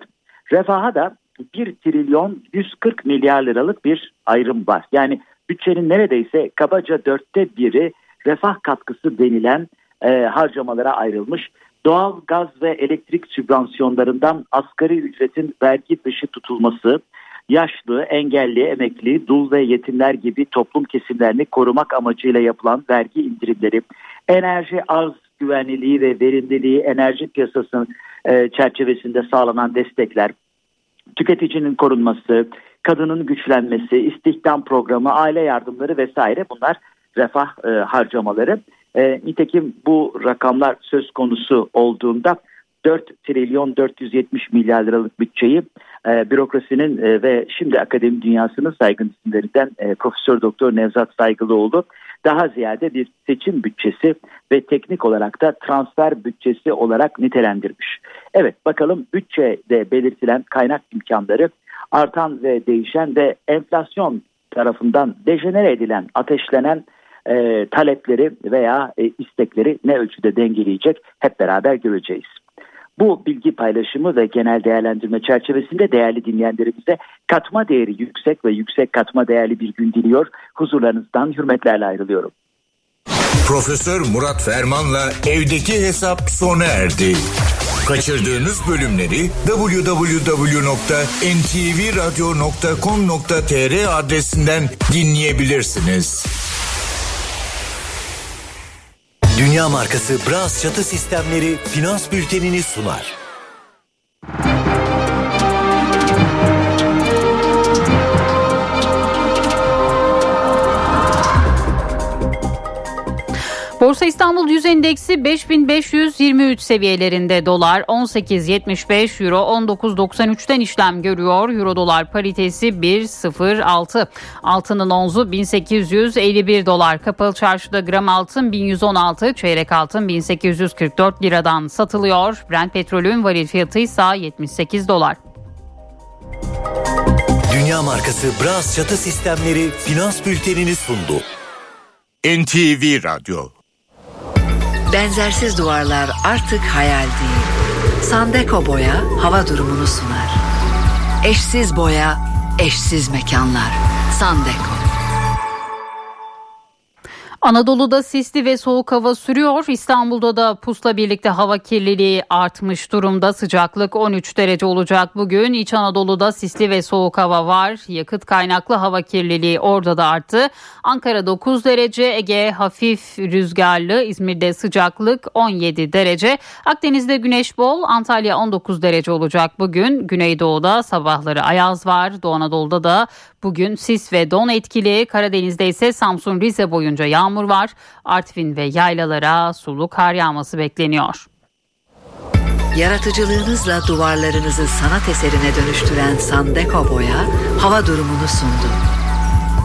Speaker 24: Refaha da 1 trilyon 140 milyar liralık bir ayrım var. Yani bütçenin neredeyse kabaca dörtte biri refah katkısı denilen e, harcamalara ayrılmış. Doğal gaz ve elektrik sübvansiyonlarından asgari ücretin vergi dışı tutulması, yaşlı, engelli, emekli, dul ve yetimler gibi toplum kesimlerini korumak amacıyla yapılan vergi indirimleri, enerji arz güvenliliği ve verimliliği enerji piyasasının e, çerçevesinde sağlanan destekler, tüketicinin korunması, kadının güçlenmesi, istihdam programı, aile yardımları vesaire bunlar refah e, harcamaları. E, nitekim bu rakamlar söz konusu olduğunda 4 trilyon 470 milyar liralık bütçeyi e, bürokrasinin e, ve şimdi akademi dünyasının saygın isimlerinden e, Profesör Doktor Nevzat Saygılıoğlu daha ziyade bir seçim bütçesi ve teknik olarak da transfer bütçesi olarak nitelendirmiş. Evet bakalım bütçede belirtilen kaynak imkanları artan ve değişen ve enflasyon tarafından dejenere edilen, ateşlenen e, talepleri veya e, istekleri ne ölçüde dengeleyecek hep beraber göreceğiz. Bu bilgi paylaşımı ve genel değerlendirme çerçevesinde değerli dinleyenlerimize katma değeri yüksek ve yüksek katma değerli bir gün diliyor. Huzurlarınızdan hürmetlerle ayrılıyorum.
Speaker 2: Profesör Murat Ferman'la evdeki hesap sona erdi. Kaçırdığınız bölümleri www.ntvradio.com.tr adresinden dinleyebilirsiniz.
Speaker 4: Dünya markası Bras çatı sistemleri finans bültenini sunar.
Speaker 1: Borsa İstanbul Yüz Endeksi 5523 seviyelerinde dolar 18.75 euro 19.93'ten işlem görüyor. Euro dolar paritesi 1.06. Altının onzu 1851 dolar. Kapalı çarşıda gram altın 1116, çeyrek altın 1844 liradan satılıyor. Brent petrolün varil fiyatı ise 78 dolar.
Speaker 4: Dünya markası Bras çatı sistemleri finans bültenini sundu.
Speaker 2: NTV Radyo
Speaker 25: Benzersiz duvarlar artık hayal değil. Sandeko Boya hava durumunu sunar. Eşsiz boya, eşsiz mekanlar. Sandeko.
Speaker 1: Anadolu'da sisli ve soğuk hava sürüyor. İstanbul'da da pusla birlikte hava kirliliği artmış durumda. Sıcaklık 13 derece olacak bugün. İç Anadolu'da sisli ve soğuk hava var. Yakıt kaynaklı hava kirliliği orada da arttı. Ankara 9 derece, Ege hafif rüzgarlı, İzmir'de sıcaklık 17 derece. Akdeniz'de güneş bol, Antalya 19 derece olacak bugün. Güneydoğu'da sabahları ayaz var. Doğu Anadolu'da da bugün sis ve don etkili. Karadeniz'de ise Samsun, Rize boyunca yağmur var. Artvin ve yaylalara sulu kar yağması bekleniyor.
Speaker 25: Yaratıcılığınızla duvarlarınızı sanat eserine dönüştüren Sandeko Boya hava durumunu sundu.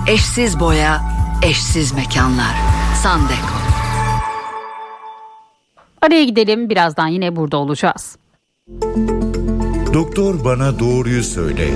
Speaker 25: Eşsiz boya, eşsiz mekanlar. Sandeko.
Speaker 1: Araya gidelim birazdan yine burada olacağız.
Speaker 2: Doktor bana doğruyu söyle.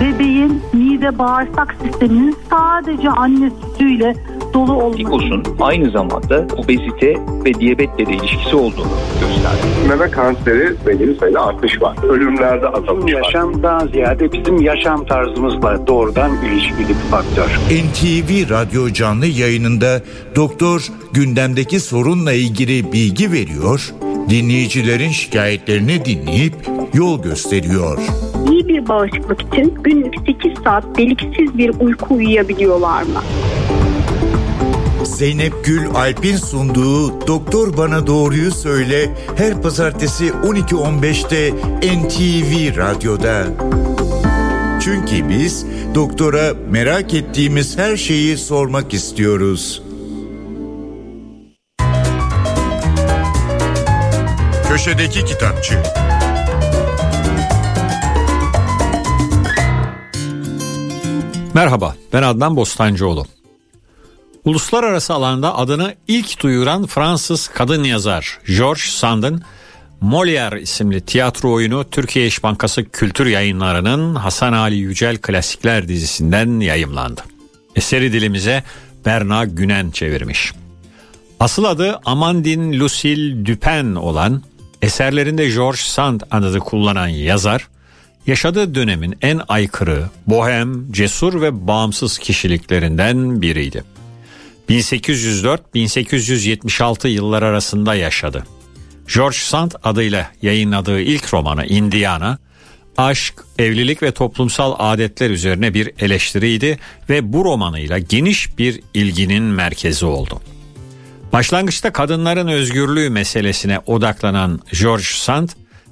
Speaker 26: Bebeğin mide bağırsak sisteminin sadece anne sütüyle dolu olması.
Speaker 27: Pikosun aynı zamanda obezite ve diyabetle de ilişkisi olduğunu gösterdi.
Speaker 28: Meme kanseri belirli sayıda artış var. Ölümlerde azalış var.
Speaker 29: Yaşam daha ziyade bizim yaşam tarzımızla doğrudan ilişkili bir faktör.
Speaker 2: NTV Radyo canlı yayınında doktor gündemdeki sorunla ilgili bilgi veriyor, dinleyicilerin şikayetlerini dinleyip yol gösteriyor.
Speaker 30: İyi bir bağışıklık için günlük 8 saat deliksiz bir uyku uyuyabiliyorlar mı?
Speaker 2: Zeynep Gül Alp'in sunduğu Doktor Bana Doğruyu Söyle her pazartesi 12.15'te NTV Radyo'da. Çünkü biz doktora merak ettiğimiz her şeyi sormak istiyoruz. Köşedeki Kitapçı
Speaker 3: Merhaba, ben Adnan Bostancıoğlu. Uluslararası alanda adını ilk duyuran Fransız kadın yazar Georges Sand'ın Molière isimli tiyatro oyunu Türkiye İş Bankası Kültür Yayınları'nın Hasan Ali Yücel Klasikler dizisinden yayımlandı. Eseri dilimize Berna Günen çevirmiş. Asıl adı Amandine Lucille Dupin olan eserlerinde Georges Sand adını kullanan yazar, yaşadığı dönemin en aykırı, bohem, cesur ve bağımsız kişiliklerinden biriydi. 1804-1876 yıllar arasında yaşadı. George Sand adıyla yayınladığı ilk romanı Indiana, aşk, evlilik ve toplumsal adetler üzerine bir eleştiriydi ve bu romanıyla geniş bir ilginin merkezi oldu. Başlangıçta kadınların özgürlüğü meselesine odaklanan George Sand,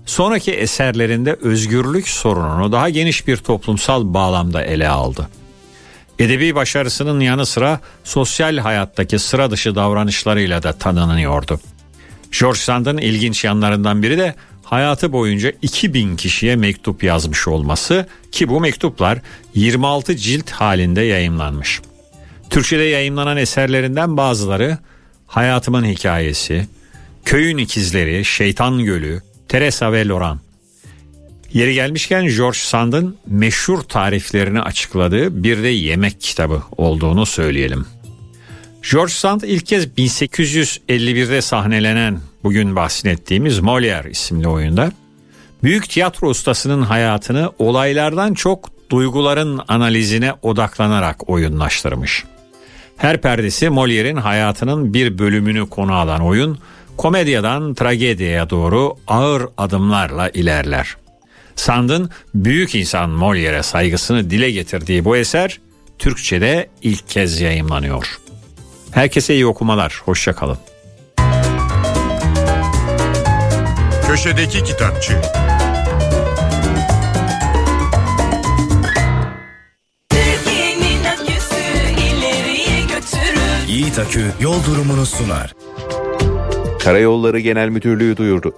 Speaker 3: sonraki eserlerinde özgürlük sorununu daha geniş bir toplumsal bağlamda ele aldı. Edebi başarısının yanı sıra sosyal hayattaki sıra dışı davranışlarıyla da tanınıyordu. George Sand'ın ilginç yanlarından biri de hayatı boyunca 2000 kişiye mektup yazmış olması ki bu mektuplar 26 cilt halinde yayımlanmış. Türkçe'de yayımlanan eserlerinden bazıları Hayatımın Hikayesi, Köyün İkizleri, Şeytan Gölü, Teresa ve Loran. Yeri gelmişken George Sand'ın meşhur tariflerini açıkladığı bir de yemek kitabı olduğunu söyleyelim. George Sand ilk kez 1851'de sahnelenen bugün bahsettiğimiz Molière isimli oyunda büyük tiyatro ustasının hayatını olaylardan çok duyguların analizine odaklanarak oyunlaştırmış. Her perdesi Molière'in hayatının bir bölümünü konu alan oyun komedyadan tragediye doğru ağır adımlarla ilerler. Sand'ın büyük insan Molière'e saygısını dile getirdiği bu eser Türkçe'de ilk kez yayımlanıyor. Herkese iyi okumalar, hoşçakalın.
Speaker 2: Köşedeki Kitapçı
Speaker 4: Yiğit Akü yol durumunu sunar.
Speaker 5: Karayolları Genel Müdürlüğü duyurdu.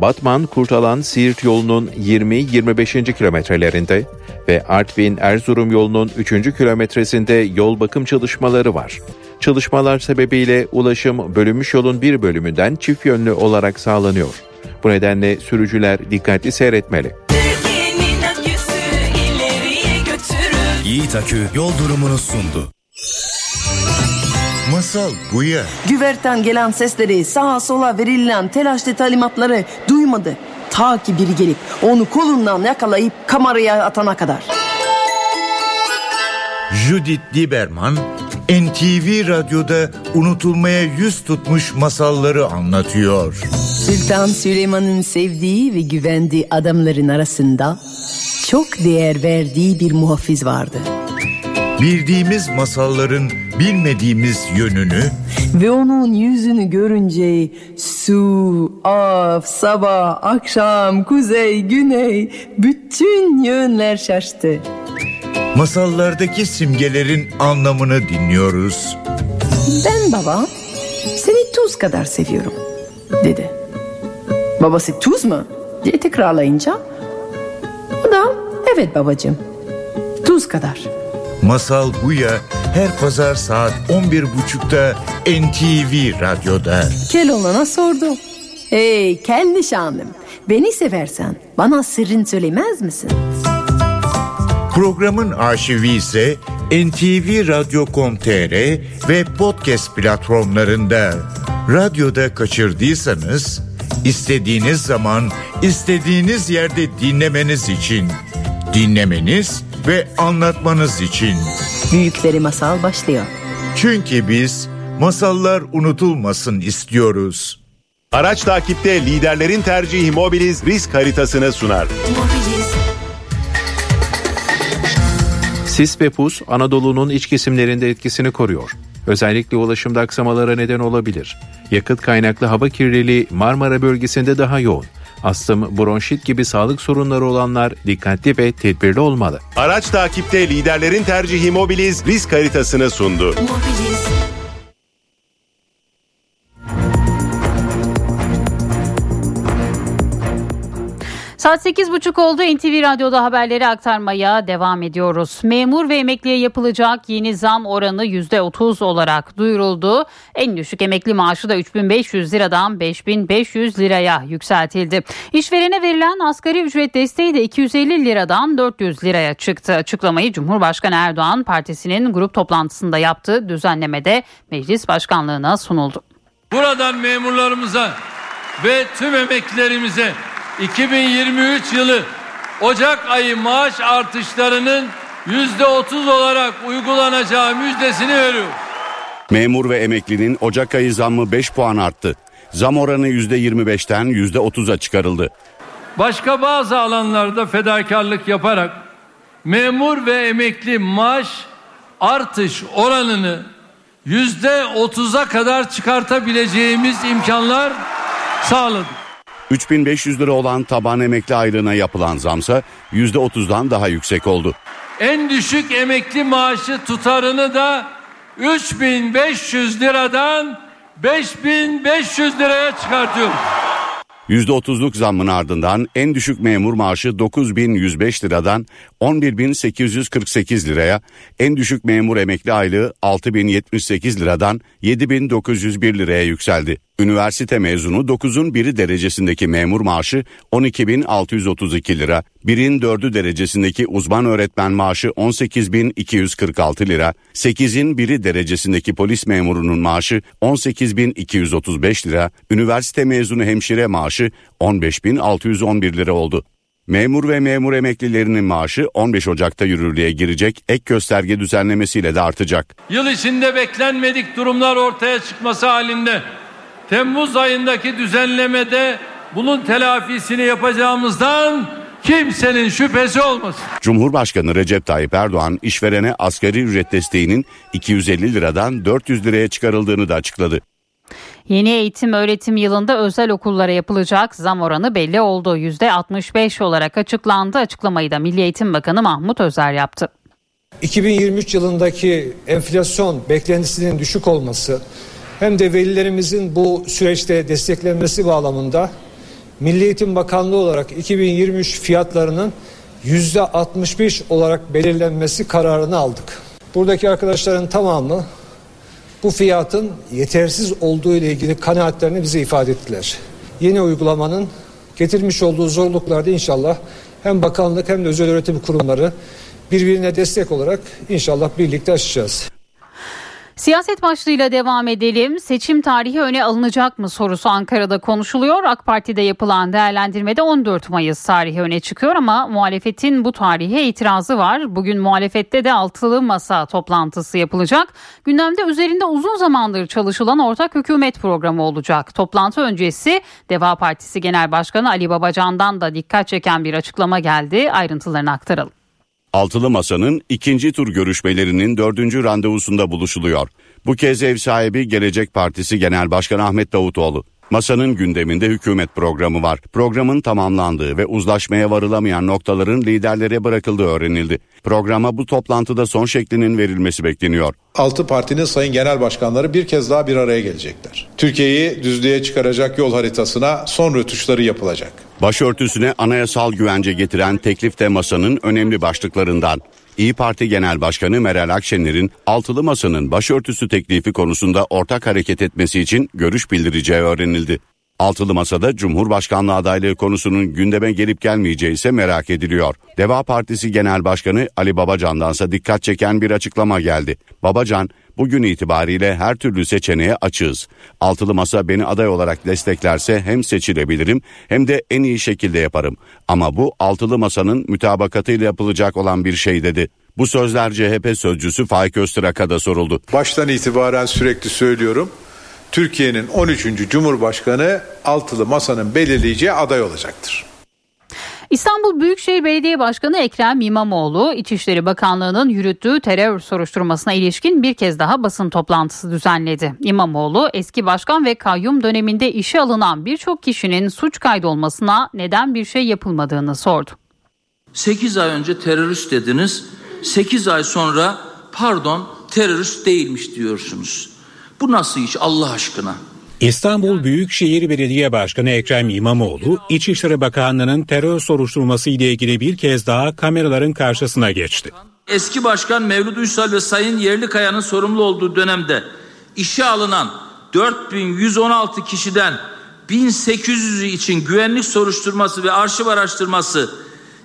Speaker 5: Batman Kurtalan Siirt yolunun 20-25. kilometrelerinde ve Artvin Erzurum yolunun 3. kilometresinde yol bakım çalışmaları var. Çalışmalar sebebiyle ulaşım bölünmüş yolun bir bölümünden çift yönlü olarak sağlanıyor. Bu nedenle sürücüler dikkatli seyretmeli.
Speaker 4: Yiğit Akü yol durumunu sundu.
Speaker 2: Masal Buya.
Speaker 31: Güverten gelen sesleri, sağa sola verilen telaşlı talimatları duymadı. Ta ki biri gelip onu kolundan yakalayıp kameraya atana kadar.
Speaker 2: Judith Lieberman NTV Radyo'da unutulmaya yüz tutmuş masalları anlatıyor.
Speaker 31: Sultan Süleyman'ın sevdiği ve güvendiği adamların arasında çok değer verdiği bir muhafız vardı.
Speaker 2: Bildiğimiz masalların bilmediğimiz yönünü
Speaker 31: Ve onun yüzünü görünce su, af, sabah, akşam, kuzey, güney bütün yönler şaştı.
Speaker 2: masallardaki simgelerin anlamını dinliyoruz.
Speaker 31: Ben baba seni tuz kadar seviyorum dedi. Babası tuz mu diye tekrarlayınca o da evet babacığım tuz kadar.
Speaker 2: Masal Buya her pazar saat 11.30'da NTV Radyo'da.
Speaker 31: Keloğlan'a sordu. Hey kendi şanım beni seversen bana sırrın söylemez misin?
Speaker 2: Programın arşivi ise ntvradio.com.tr ve podcast platformlarında. Radyoda kaçırdıysanız istediğiniz zaman istediğiniz yerde dinlemeniz için dinlemeniz ve anlatmanız için.
Speaker 31: Büyükleri masal başlıyor.
Speaker 2: Çünkü biz masallar unutulmasın istiyoruz.
Speaker 32: Araç takipte liderlerin tercihi Mobiliz risk haritasını sunar.
Speaker 5: Sis ve pus Anadolu'nun iç kesimlerinde etkisini koruyor. Özellikle ulaşımda aksamalara neden olabilir. Yakıt kaynaklı hava kirliliği Marmara bölgesinde daha yoğun. Astım, bronşit gibi sağlık sorunları olanlar dikkatli ve tedbirli olmalı.
Speaker 32: Araç takipte liderlerin tercihi Mobiliz risk haritasını sundu.
Speaker 1: Saat 8.30 oldu. NTV Radyo'da haberleri aktarmaya devam ediyoruz. Memur ve emekliye yapılacak yeni zam oranı %30 olarak duyuruldu. En düşük emekli maaşı da 3500 liradan 5500 liraya yükseltildi. İşverene verilen asgari ücret desteği de 250 liradan 400 liraya çıktı. Açıklamayı Cumhurbaşkanı Erdoğan partisinin grup toplantısında yaptığı düzenlemede meclis başkanlığına sunuldu.
Speaker 8: Buradan memurlarımıza ve tüm emeklilerimize 2023 yılı Ocak ayı maaş artışlarının yüzde otuz olarak uygulanacağı müjdesini veriyor.
Speaker 9: Memur ve emeklinin Ocak ayı zammı 5 puan arttı. Zam oranı %25'ten %30'a çıkarıldı.
Speaker 8: Başka bazı alanlarda fedakarlık yaparak memur ve emekli maaş artış oranını yüzde otuza kadar çıkartabileceğimiz imkanlar sağladık.
Speaker 9: 3500 lira olan taban emekli aylığına yapılan zamsa %30'dan daha yüksek oldu.
Speaker 8: en düşük emekli maaşı tutarını da 3500 liradan 5500 liraya çıkartıyoruz.
Speaker 9: %30'luk zammın ardından en düşük memur maaşı 9105 liradan 11848 liraya, en düşük memur emekli aylığı 6078 liradan 7901 liraya yükseldi. Üniversite mezunu 9'un biri derecesindeki memur maaşı 12.632 lira, 1'in 4'ü derecesindeki uzman öğretmen maaşı 18.246 lira, 8'in biri derecesindeki polis memurunun maaşı 18.235 lira, üniversite mezunu hemşire maaşı 15.611 lira oldu. Memur ve memur emeklilerinin maaşı 15 Ocak'ta yürürlüğe girecek ek gösterge düzenlemesiyle de artacak.
Speaker 8: Yıl içinde beklenmedik durumlar ortaya çıkması halinde Temmuz ayındaki düzenlemede bunun telafisini yapacağımızdan kimsenin şüphesi olmasın.
Speaker 9: Cumhurbaşkanı Recep Tayyip Erdoğan işverene asgari ücret desteğinin 250 liradan 400 liraya çıkarıldığını da açıkladı.
Speaker 1: Yeni eğitim öğretim yılında özel okullara yapılacak zam oranı belli oldu. %65 olarak açıklandı. Açıklamayı da Milli Eğitim Bakanı Mahmut Özer yaptı.
Speaker 10: 2023 yılındaki enflasyon beklentisinin düşük olması hem de velilerimizin bu süreçte desteklenmesi bağlamında Milli Eğitim Bakanlığı olarak 2023 fiyatlarının %65 olarak belirlenmesi kararını aldık. Buradaki arkadaşların tamamı bu fiyatın yetersiz olduğu ile ilgili kanaatlerini bize ifade ettiler. Yeni uygulamanın getirmiş olduğu zorluklarda inşallah hem bakanlık hem de özel öğretim kurumları birbirine destek olarak inşallah birlikte aşacağız.
Speaker 1: Siyaset başlığıyla devam edelim. Seçim tarihi öne alınacak mı sorusu Ankara'da konuşuluyor. AK Parti'de yapılan değerlendirmede 14 Mayıs tarihi öne çıkıyor ama muhalefetin bu tarihe itirazı var. Bugün muhalefette de altılı masa toplantısı yapılacak. Gündemde üzerinde uzun zamandır çalışılan ortak hükümet programı olacak. Toplantı öncesi Deva Partisi Genel Başkanı Ali Babacan'dan da dikkat çeken bir açıklama geldi. Ayrıntılarını aktaralım.
Speaker 9: Altılı Masa'nın ikinci tur görüşmelerinin dördüncü randevusunda buluşuluyor. Bu kez ev sahibi Gelecek Partisi Genel Başkanı Ahmet Davutoğlu. Masanın gündeminde hükümet programı var. Programın tamamlandığı ve uzlaşmaya varılamayan noktaların liderlere bırakıldığı öğrenildi. Programa bu toplantıda son şeklinin verilmesi bekleniyor.
Speaker 33: Altı partinin sayın genel başkanları bir kez daha bir araya gelecekler. Türkiye'yi düzlüğe çıkaracak yol haritasına son rötuşları yapılacak.
Speaker 9: Başörtüsüne anayasal güvence getiren teklif de masanın önemli başlıklarından. İyi Parti Genel Başkanı Meral Akşener'in altılı masanın başörtüsü teklifi konusunda ortak hareket etmesi için görüş bildireceği öğrenildi. Altılı Masa'da Cumhurbaşkanlığı adaylığı konusunun gündeme gelip gelmeyeceği ise merak ediliyor. Deva Partisi Genel Başkanı Ali Babacan'dansa dikkat çeken bir açıklama geldi. Babacan, bugün itibariyle her türlü seçeneğe açığız. Altılı Masa beni aday olarak desteklerse hem seçilebilirim hem de en iyi şekilde yaparım. Ama bu Altılı Masa'nın mütabakatıyla yapılacak olan bir şey dedi. Bu sözler CHP sözcüsü Faik Öztrak'a da soruldu.
Speaker 33: Baştan itibaren sürekli söylüyorum. Türkiye'nin 13. Cumhurbaşkanı altılı masanın belirleyeceği aday olacaktır.
Speaker 1: İstanbul Büyükşehir Belediye Başkanı Ekrem İmamoğlu, İçişleri Bakanlığı'nın yürüttüğü terör soruşturmasına ilişkin bir kez daha basın toplantısı düzenledi. İmamoğlu, eski başkan ve kayyum döneminde işe alınan birçok kişinin suç kaydolmasına neden bir şey yapılmadığını sordu.
Speaker 34: 8 ay önce terörist dediniz, 8 ay sonra pardon terörist değilmiş diyorsunuz. Bu nasıl iş Allah aşkına?
Speaker 14: İstanbul Büyükşehir Belediye Başkanı Ekrem İmamoğlu, İçişleri Bakanlığı'nın terör soruşturması ile ilgili bir kez daha kameraların karşısına geçti.
Speaker 34: Eski Başkan Mevlüt Uysal ve Sayın Yerlikaya'nın sorumlu olduğu dönemde işe alınan 4116 kişiden 1800'ü için güvenlik soruşturması ve arşiv araştırması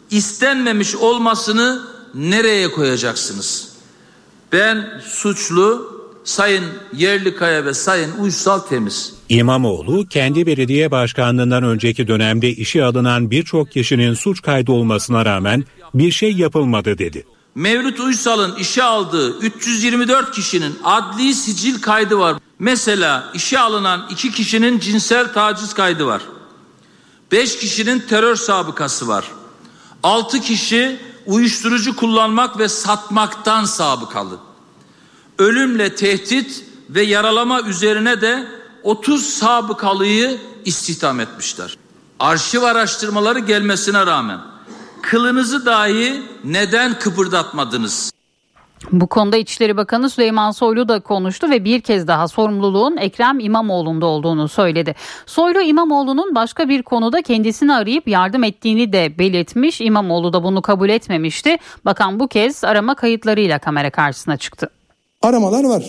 Speaker 34: istenmemiş olmasını nereye koyacaksınız? Ben suçlu Sayın Yerlikaya ve Sayın Uysal temiz.
Speaker 14: İmamoğlu kendi belediye başkanlığından önceki dönemde işe alınan birçok kişinin suç kaydı olmasına rağmen bir şey yapılmadı dedi.
Speaker 34: Mevlüt Uysal'ın işe aldığı 324 kişinin adli sicil kaydı var. Mesela işe alınan iki kişinin cinsel taciz kaydı var. 5 kişinin terör sabıkası var. 6 kişi uyuşturucu kullanmak ve satmaktan sabıkalı ölümle tehdit ve yaralama üzerine de 30 sabıkalıyı istihdam etmişler. Arşiv araştırmaları gelmesine rağmen kılınızı dahi neden kıpırdatmadınız?
Speaker 1: Bu konuda İçişleri Bakanı Süleyman Soylu da konuştu ve bir kez daha sorumluluğun Ekrem İmamoğlu'nda olduğunu söyledi. Soylu İmamoğlu'nun başka bir konuda kendisini arayıp yardım ettiğini de belirtmiş. İmamoğlu da bunu kabul etmemişti. Bakan bu kez arama kayıtlarıyla kamera karşısına çıktı.
Speaker 16: Aramalar var.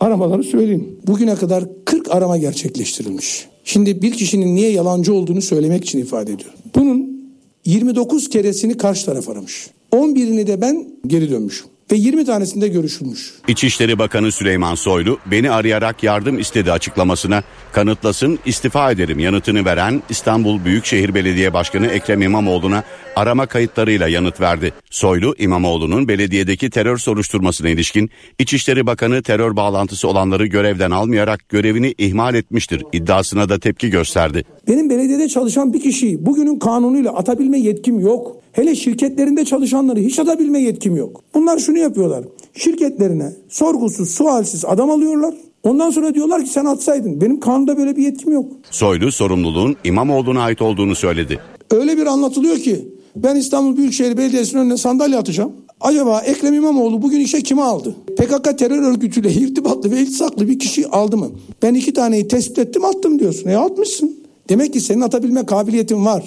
Speaker 16: Aramaları söyleyeyim. Bugüne kadar 40 arama gerçekleştirilmiş. Şimdi bir kişinin niye yalancı olduğunu söylemek için ifade ediyorum. Bunun 29 keresini karşı taraf aramış. 11'ini de ben geri dönmüşüm ve 20 tanesinde görüşülmüş.
Speaker 9: İçişleri Bakanı Süleyman Soylu beni arayarak yardım istedi açıklamasına kanıtlasın istifa ederim yanıtını veren İstanbul Büyükşehir Belediye Başkanı Ekrem İmamoğlu'na arama kayıtlarıyla yanıt verdi. Soylu İmamoğlu'nun belediyedeki terör soruşturmasına ilişkin İçişleri Bakanı terör bağlantısı olanları görevden almayarak görevini ihmal etmiştir iddiasına da tepki gösterdi.
Speaker 16: Benim belediyede çalışan bir kişiyi bugünün kanunuyla atabilme yetkim yok. Hele şirketlerinde çalışanları hiç atabilme yetkim yok. Bunlar şunu yapıyorlar. Şirketlerine sorgusuz, sualsiz adam alıyorlar. Ondan sonra diyorlar ki sen atsaydın. Benim kanunda böyle bir yetkim yok.
Speaker 9: Soylu sorumluluğun İmamoğlu'na ait olduğunu söyledi.
Speaker 16: Öyle bir anlatılıyor ki ben İstanbul Büyükşehir Belediyesi'nin önüne sandalye atacağım. Acaba Ekrem İmamoğlu bugün işe kimi aldı? PKK terör örgütüyle irtibatlı ve iltisaklı bir kişi aldı mı? Ben iki taneyi tespit ettim attım diyorsun. E atmışsın. Demek ki senin atabilme kabiliyetin var.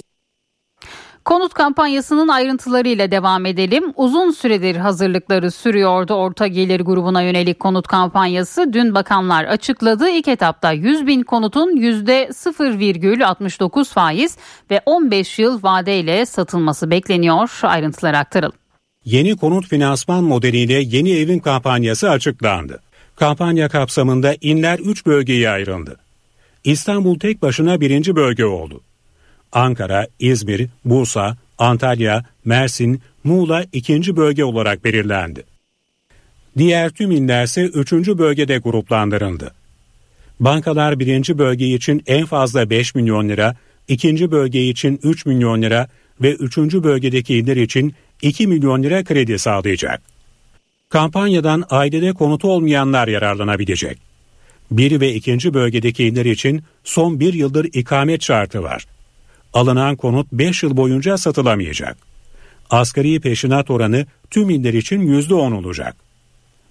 Speaker 1: Konut kampanyasının ayrıntılarıyla devam edelim. Uzun süredir hazırlıkları sürüyordu orta gelir grubuna yönelik konut kampanyası. Dün bakanlar açıkladı. İlk etapta 100 bin konutun %0,69 faiz ve 15 yıl vadeyle satılması bekleniyor. Ayrıntıları aktaralım.
Speaker 14: Yeni konut finansman modeliyle yeni evin kampanyası açıklandı. Kampanya kapsamında inler 3 bölgeye ayrıldı. İstanbul tek başına birinci bölge oldu. Ankara, İzmir, Bursa, Antalya, Mersin, Muğla ikinci bölge olarak belirlendi. Diğer tüm iller ise üçüncü bölgede gruplandırıldı. Bankalar birinci bölge için en fazla 5 milyon lira, ikinci bölge için 3 milyon lira ve üçüncü bölgedeki iller için 2 milyon lira kredi sağlayacak. Kampanyadan ailede konutu olmayanlar yararlanabilecek. Bir ve ikinci bölgedeki iller için son bir yıldır ikamet şartı var alınan konut 5 yıl boyunca satılamayacak. Asgari peşinat oranı tüm iller için %10 olacak.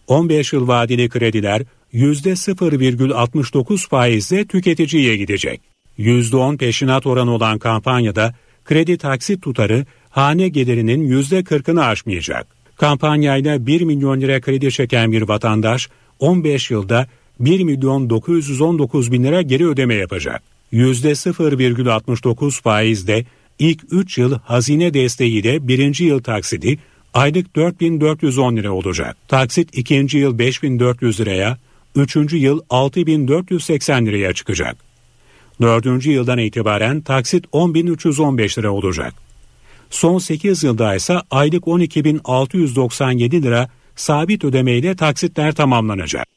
Speaker 14: 15 yıl vadeli krediler %0,69 faizle tüketiciye gidecek. %10 peşinat oranı olan kampanyada kredi taksit tutarı hane gelirinin %40'ını aşmayacak. Kampanyayla 1 milyon lira kredi çeken bir vatandaş 15 yılda 1 milyon 919 bin lira geri ödeme yapacak. %0,69 faizde ilk 3 yıl hazine desteğiyle birinci yıl taksidi aylık 4410 lira olacak. Taksit ikinci yıl 5400 liraya, üçüncü yıl 6480 liraya çıkacak. Dördüncü yıldan itibaren taksit 10315 lira olacak. Son 8 yılda ise aylık 12697 lira sabit ödemeyle taksitler tamamlanacak.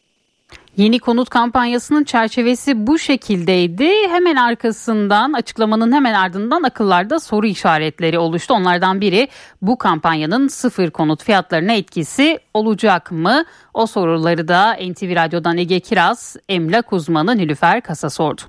Speaker 1: Yeni konut kampanyasının çerçevesi bu şekildeydi. Hemen arkasından açıklamanın hemen ardından akıllarda soru işaretleri oluştu. Onlardan biri bu kampanyanın sıfır konut fiyatlarına etkisi olacak mı? O soruları da NTV Radyo'dan Ege Kiraz, emlak uzmanı Nilüfer Kasa sordu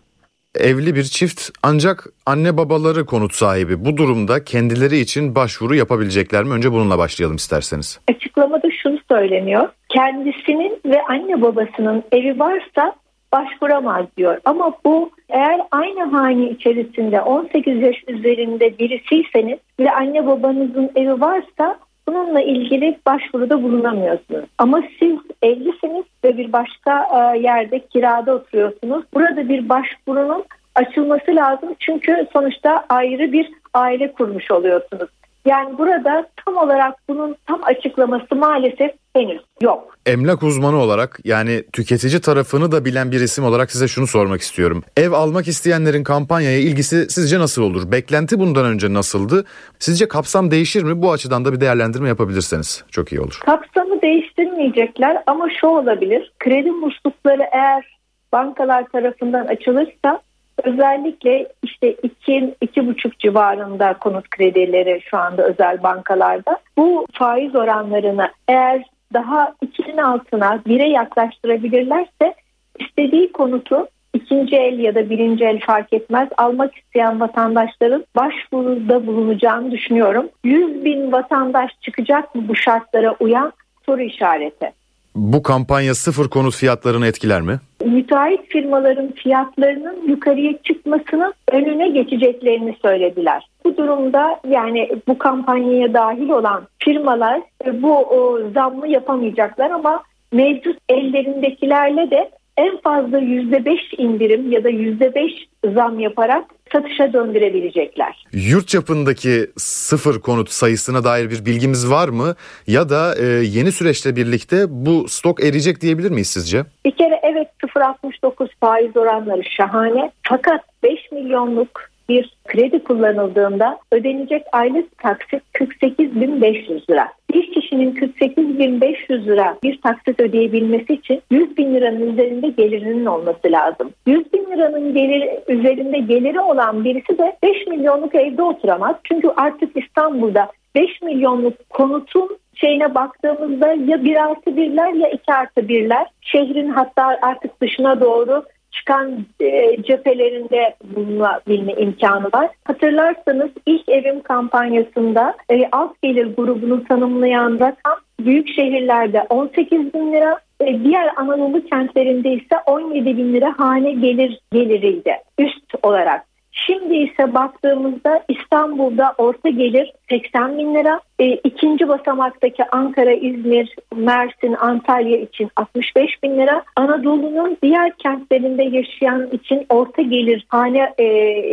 Speaker 32: evli bir çift ancak anne babaları konut sahibi. Bu durumda kendileri için başvuru yapabilecekler mi? Önce bununla başlayalım isterseniz.
Speaker 35: Açıklamada şunu söyleniyor. Kendisinin ve anne babasının evi varsa başvuramaz diyor. Ama bu eğer aynı hane içerisinde 18 yaş üzerinde birisiyseniz ve anne babanızın evi varsa bununla ilgili başvuruda bulunamıyorsunuz. Ama siz evlisiniz ve bir başka e, yerde kirada oturuyorsunuz. Burada bir başvurunun açılması lazım çünkü sonuçta ayrı bir aile kurmuş oluyorsunuz. Yani burada tam olarak bunun tam açıklaması maalesef henüz yok.
Speaker 32: Emlak uzmanı olarak yani tüketici tarafını da bilen bir isim olarak size şunu sormak istiyorum. Ev almak isteyenlerin kampanyaya ilgisi sizce nasıl olur? Beklenti bundan önce nasıldı? Sizce kapsam değişir mi? Bu açıdan da bir değerlendirme yapabilirseniz çok iyi olur.
Speaker 35: Kapsamı değiştirmeyecekler ama şu olabilir. Kredi muslukları eğer bankalar tarafından açılırsa Özellikle işte iki, iki buçuk civarında konut kredileri şu anda özel bankalarda. Bu faiz oranlarını eğer daha ikinin altına bire yaklaştırabilirlerse istediği konutu ikinci el ya da birinci el fark etmez almak isteyen vatandaşların başvuruda bulunacağını düşünüyorum. 100 bin vatandaş çıkacak mı bu şartlara uyan soru işareti.
Speaker 32: Bu kampanya sıfır konut fiyatlarını etkiler mi?
Speaker 35: Müteahhit firmaların fiyatlarının yukarıya çıkmasının önüne geçeceklerini söylediler. Bu durumda yani bu kampanyaya dahil olan firmalar bu o, zammı yapamayacaklar ama mevcut ellerindekilerle de en fazla %5 indirim ya da %5 zam yaparak satışa döndürebilecekler.
Speaker 32: Yurt çapındaki sıfır konut sayısına dair bir bilgimiz var mı? Ya da e, yeni süreçle birlikte bu stok eriyecek diyebilir miyiz sizce?
Speaker 35: Bir kere evet 0.69 faiz oranları şahane. Fakat 5 milyonluk bir kredi kullanıldığında ödenecek aylık taksit 48.500 lira. Bir kişinin 48.500 lira bir taksit ödeyebilmesi için 100 bin liranın üzerinde gelirinin olması lazım. 100 bin liranın gelir, üzerinde geliri olan birisi de 5 milyonluk evde oturamaz. Çünkü artık İstanbul'da 5 milyonluk konutun şeyine baktığımızda ya 1 artı 1'ler ya 2 artı 1'ler şehrin hatta artık dışına doğru çıkan e, cephelerinde bulunabilme imkanı var. Hatırlarsanız ilk evim kampanyasında e, alt gelir grubunu tanımlayan rakam büyük şehirlerde 18 bin lira, e, diğer Anadolu kentlerinde ise 17 bin lira hane gelir geliriydi üst olarak. Şimdi ise baktığımızda İstanbul'da orta gelir 80 bin lira. E, ikinci basamaktaki Ankara, İzmir, Mersin, Antalya için 65 bin lira. Anadolu'nun diğer kentlerinde yaşayan için orta gelir hane e,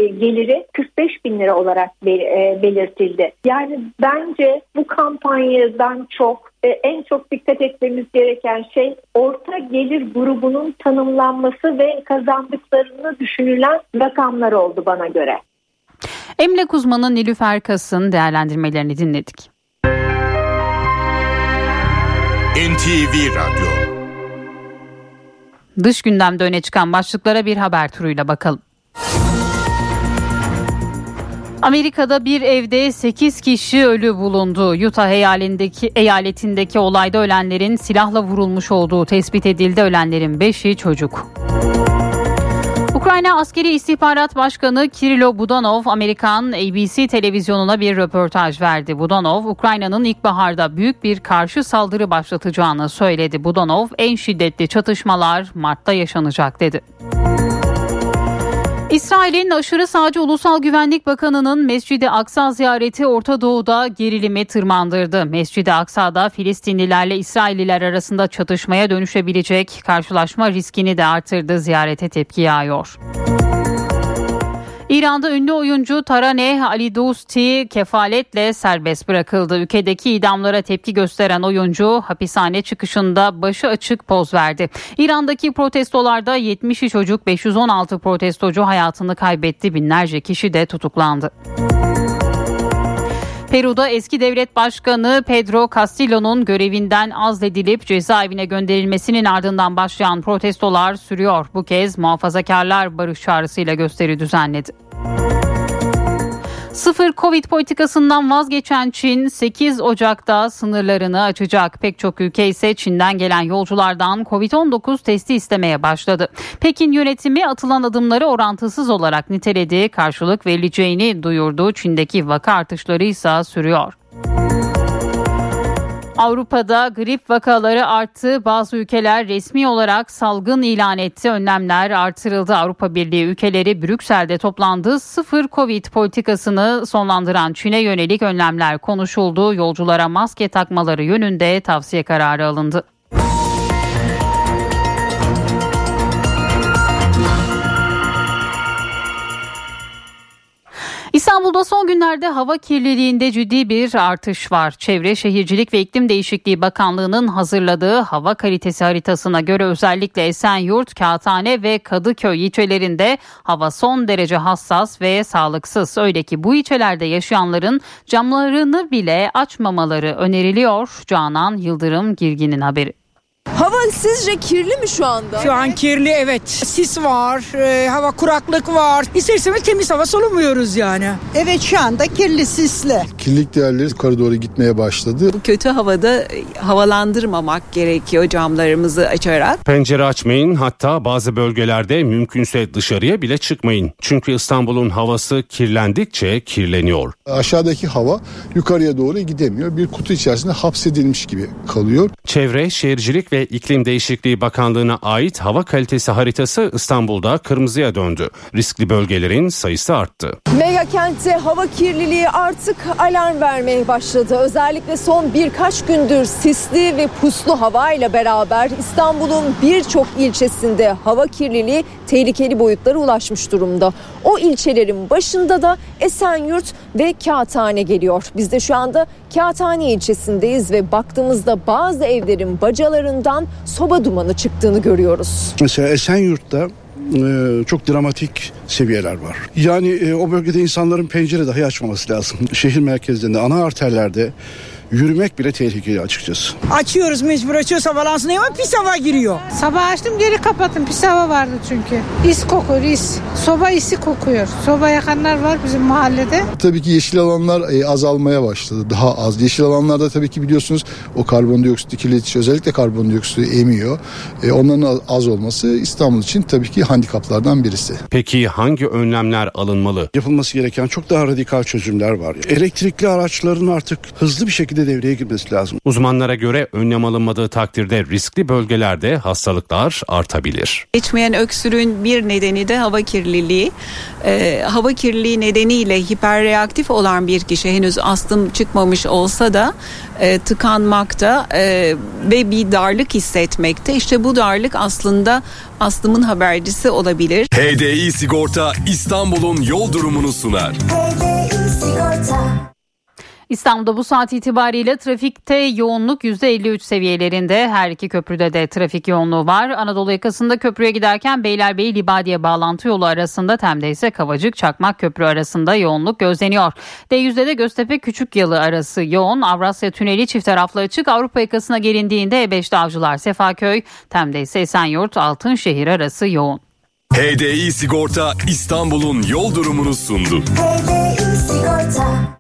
Speaker 35: geliri 45 bin lira olarak be, e, belirtildi. Yani bence bu kampanyadan çok e, en çok dikkat etmemiz gereken şey orta gelir grubunun tanımlanması ve kazandıklarını düşünülen rakamlar oldu bana göre.
Speaker 1: Emlak uzmanı Nilüfer Kas'ın değerlendirmelerini dinledik.
Speaker 2: NTV Radyo
Speaker 1: Dış gündemde öne çıkan başlıklara bir haber turuyla bakalım. Amerika'da bir evde 8 kişi ölü bulundu. Utah eyaletindeki, eyaletindeki olayda ölenlerin silahla vurulmuş olduğu tespit edildi. Ölenlerin 5'i çocuk. Ukrayna Askeri İstihbarat Başkanı Kirilo Budanov Amerikan ABC televizyonuna bir röportaj verdi. Budanov, Ukrayna'nın ilkbaharda büyük bir karşı saldırı başlatacağını söyledi. Budanov, en şiddetli çatışmalar Mart'ta yaşanacak dedi. İsrail'in aşırı sağcı Ulusal Güvenlik Bakanı'nın Mescid-i Aksa ziyareti Orta Doğu'da gerilimi tırmandırdı. Mescid-i Aksa'da Filistinlilerle İsrailliler arasında çatışmaya dönüşebilecek karşılaşma riskini de artırdı. Ziyarete tepki yağıyor. İran'da ünlü oyuncu Taraneh Ali Dosti kefaletle serbest bırakıldı. Ülkedeki idamlara tepki gösteren oyuncu hapishane çıkışında başı açık poz verdi. İran'daki protestolarda 70 çocuk 516 protestocu hayatını kaybetti. Binlerce kişi de tutuklandı. Peru'da eski devlet başkanı Pedro Castillo'nun görevinden azledilip cezaevine gönderilmesinin ardından başlayan protestolar sürüyor. Bu kez muhafazakarlar barış çağrısıyla gösteri düzenledi. Sıfır Covid politikasından vazgeçen Çin 8 Ocak'ta sınırlarını açacak. Pek çok ülke ise Çin'den gelen yolculardan Covid-19 testi istemeye başladı. Pekin yönetimi atılan adımları orantısız olarak niteledi. Karşılık verileceğini duyurdu. Çin'deki vaka artışları ise sürüyor. Avrupa'da grip vakaları arttı. Bazı ülkeler resmi olarak salgın ilan etti. Önlemler artırıldı. Avrupa Birliği ülkeleri Brüksel'de toplandı. Sıfır Covid politikasını sonlandıran Çin'e yönelik önlemler konuşuldu. Yolculara maske takmaları yönünde tavsiye kararı alındı. İstanbul'da son günlerde hava kirliliğinde ciddi bir artış var. Çevre Şehircilik ve İklim Değişikliği Bakanlığı'nın hazırladığı hava kalitesi haritasına göre özellikle Esenyurt, Kağıthane ve Kadıköy ilçelerinde hava son derece hassas ve sağlıksız. Öyle ki bu ilçelerde yaşayanların camlarını bile açmamaları öneriliyor. Canan Yıldırım Girgin'in haberi.
Speaker 36: Hava sizce kirli mi şu anda?
Speaker 37: Şu an kirli evet. Sis var, e, hava kuraklık var. İsterseniz temiz hava solumuyoruz yani.
Speaker 38: Evet şu anda kirli sisli.
Speaker 39: Kirlilik değerleri yukarı doğru gitmeye başladı.
Speaker 36: Bu kötü havada e, havalandırmamak gerekiyor camlarımızı açarak.
Speaker 40: Pencere açmayın hatta bazı bölgelerde mümkünse dışarıya bile çıkmayın. Çünkü İstanbul'un havası kirlendikçe kirleniyor.
Speaker 39: Aşağıdaki hava yukarıya doğru gidemiyor. Bir kutu içerisinde hapsedilmiş gibi kalıyor.
Speaker 40: Çevre, Şehircilik ve İklim Değişikliği Bakanlığı'na ait hava kalitesi haritası İstanbul'da kırmızıya döndü. Riskli bölgelerin sayısı arttı.
Speaker 36: Mega kentte hava kirliliği artık alarm vermeye başladı. Özellikle son birkaç gündür sisli ve puslu havayla beraber İstanbul'un birçok ilçesinde hava kirliliği tehlikeli boyutlara ulaşmış durumda. O ilçelerin başında da Esenyurt ve Kağıthane geliyor. Biz de şu anda Kağıthane ilçesindeyiz ve baktığımızda bazı evlerin bacalarından soba dumanı çıktığını görüyoruz.
Speaker 39: Mesela Esenyurt'ta e, çok dramatik seviyeler var. Yani e, o bölgede insanların pencere dahi açmaması lazım. Şehir merkezlerinde, ana arterlerde yürümek bile tehlikeli açıkçası.
Speaker 37: Açıyoruz mecbur açıyoruz havalansın ama pis hava giriyor.
Speaker 41: Sabah açtım geri kapattım pis hava vardı çünkü. İs kokuyor is. Soba isi kokuyor. Soba yakanlar var bizim mahallede.
Speaker 39: Tabii ki yeşil alanlar e, azalmaya başladı. Daha az. Yeşil alanlarda tabii ki biliyorsunuz o karbondioksit kirletici özellikle karbondioksit emiyor. E, onların az olması İstanbul için tabii ki handikaplardan birisi.
Speaker 40: Peki hangi önlemler alınmalı?
Speaker 39: Yapılması gereken çok daha radikal çözümler var. Elektrikli araçların artık hızlı bir şekilde devreye girmesi lazım.
Speaker 40: Uzmanlara göre önlem alınmadığı takdirde riskli bölgelerde hastalıklar artabilir.
Speaker 36: Geçmeyen öksürüğün bir nedeni de hava kirliliği. Ee, hava kirliliği nedeniyle hiperreaktif olan bir kişi henüz astım çıkmamış olsa da e, tıkanmakta e, ve bir darlık hissetmekte. İşte bu darlık aslında astımın habercisi olabilir.
Speaker 42: HDI Sigorta İstanbul'un yol durumunu sunar.
Speaker 1: İstanbul'da bu saat itibariyle trafikte yoğunluk %53 seviyelerinde. Her iki köprüde de trafik yoğunluğu var. Anadolu yakasında köprüye giderken Beylerbeyi Libadiye bağlantı yolu arasında Tem'de ise Kavacık Çakmak Köprü arasında yoğunluk gözleniyor. D100'de de Göztepe Küçük Yalı arası yoğun. Avrasya Tüneli çift taraflı açık. Avrupa yakasına gelindiğinde E5'te Avcılar Sefaköy, Tem'de ise Esenyurt Altınşehir arası yoğun.
Speaker 42: HDI Sigorta İstanbul'un yol durumunu sundu.
Speaker 43: HDI Sigorta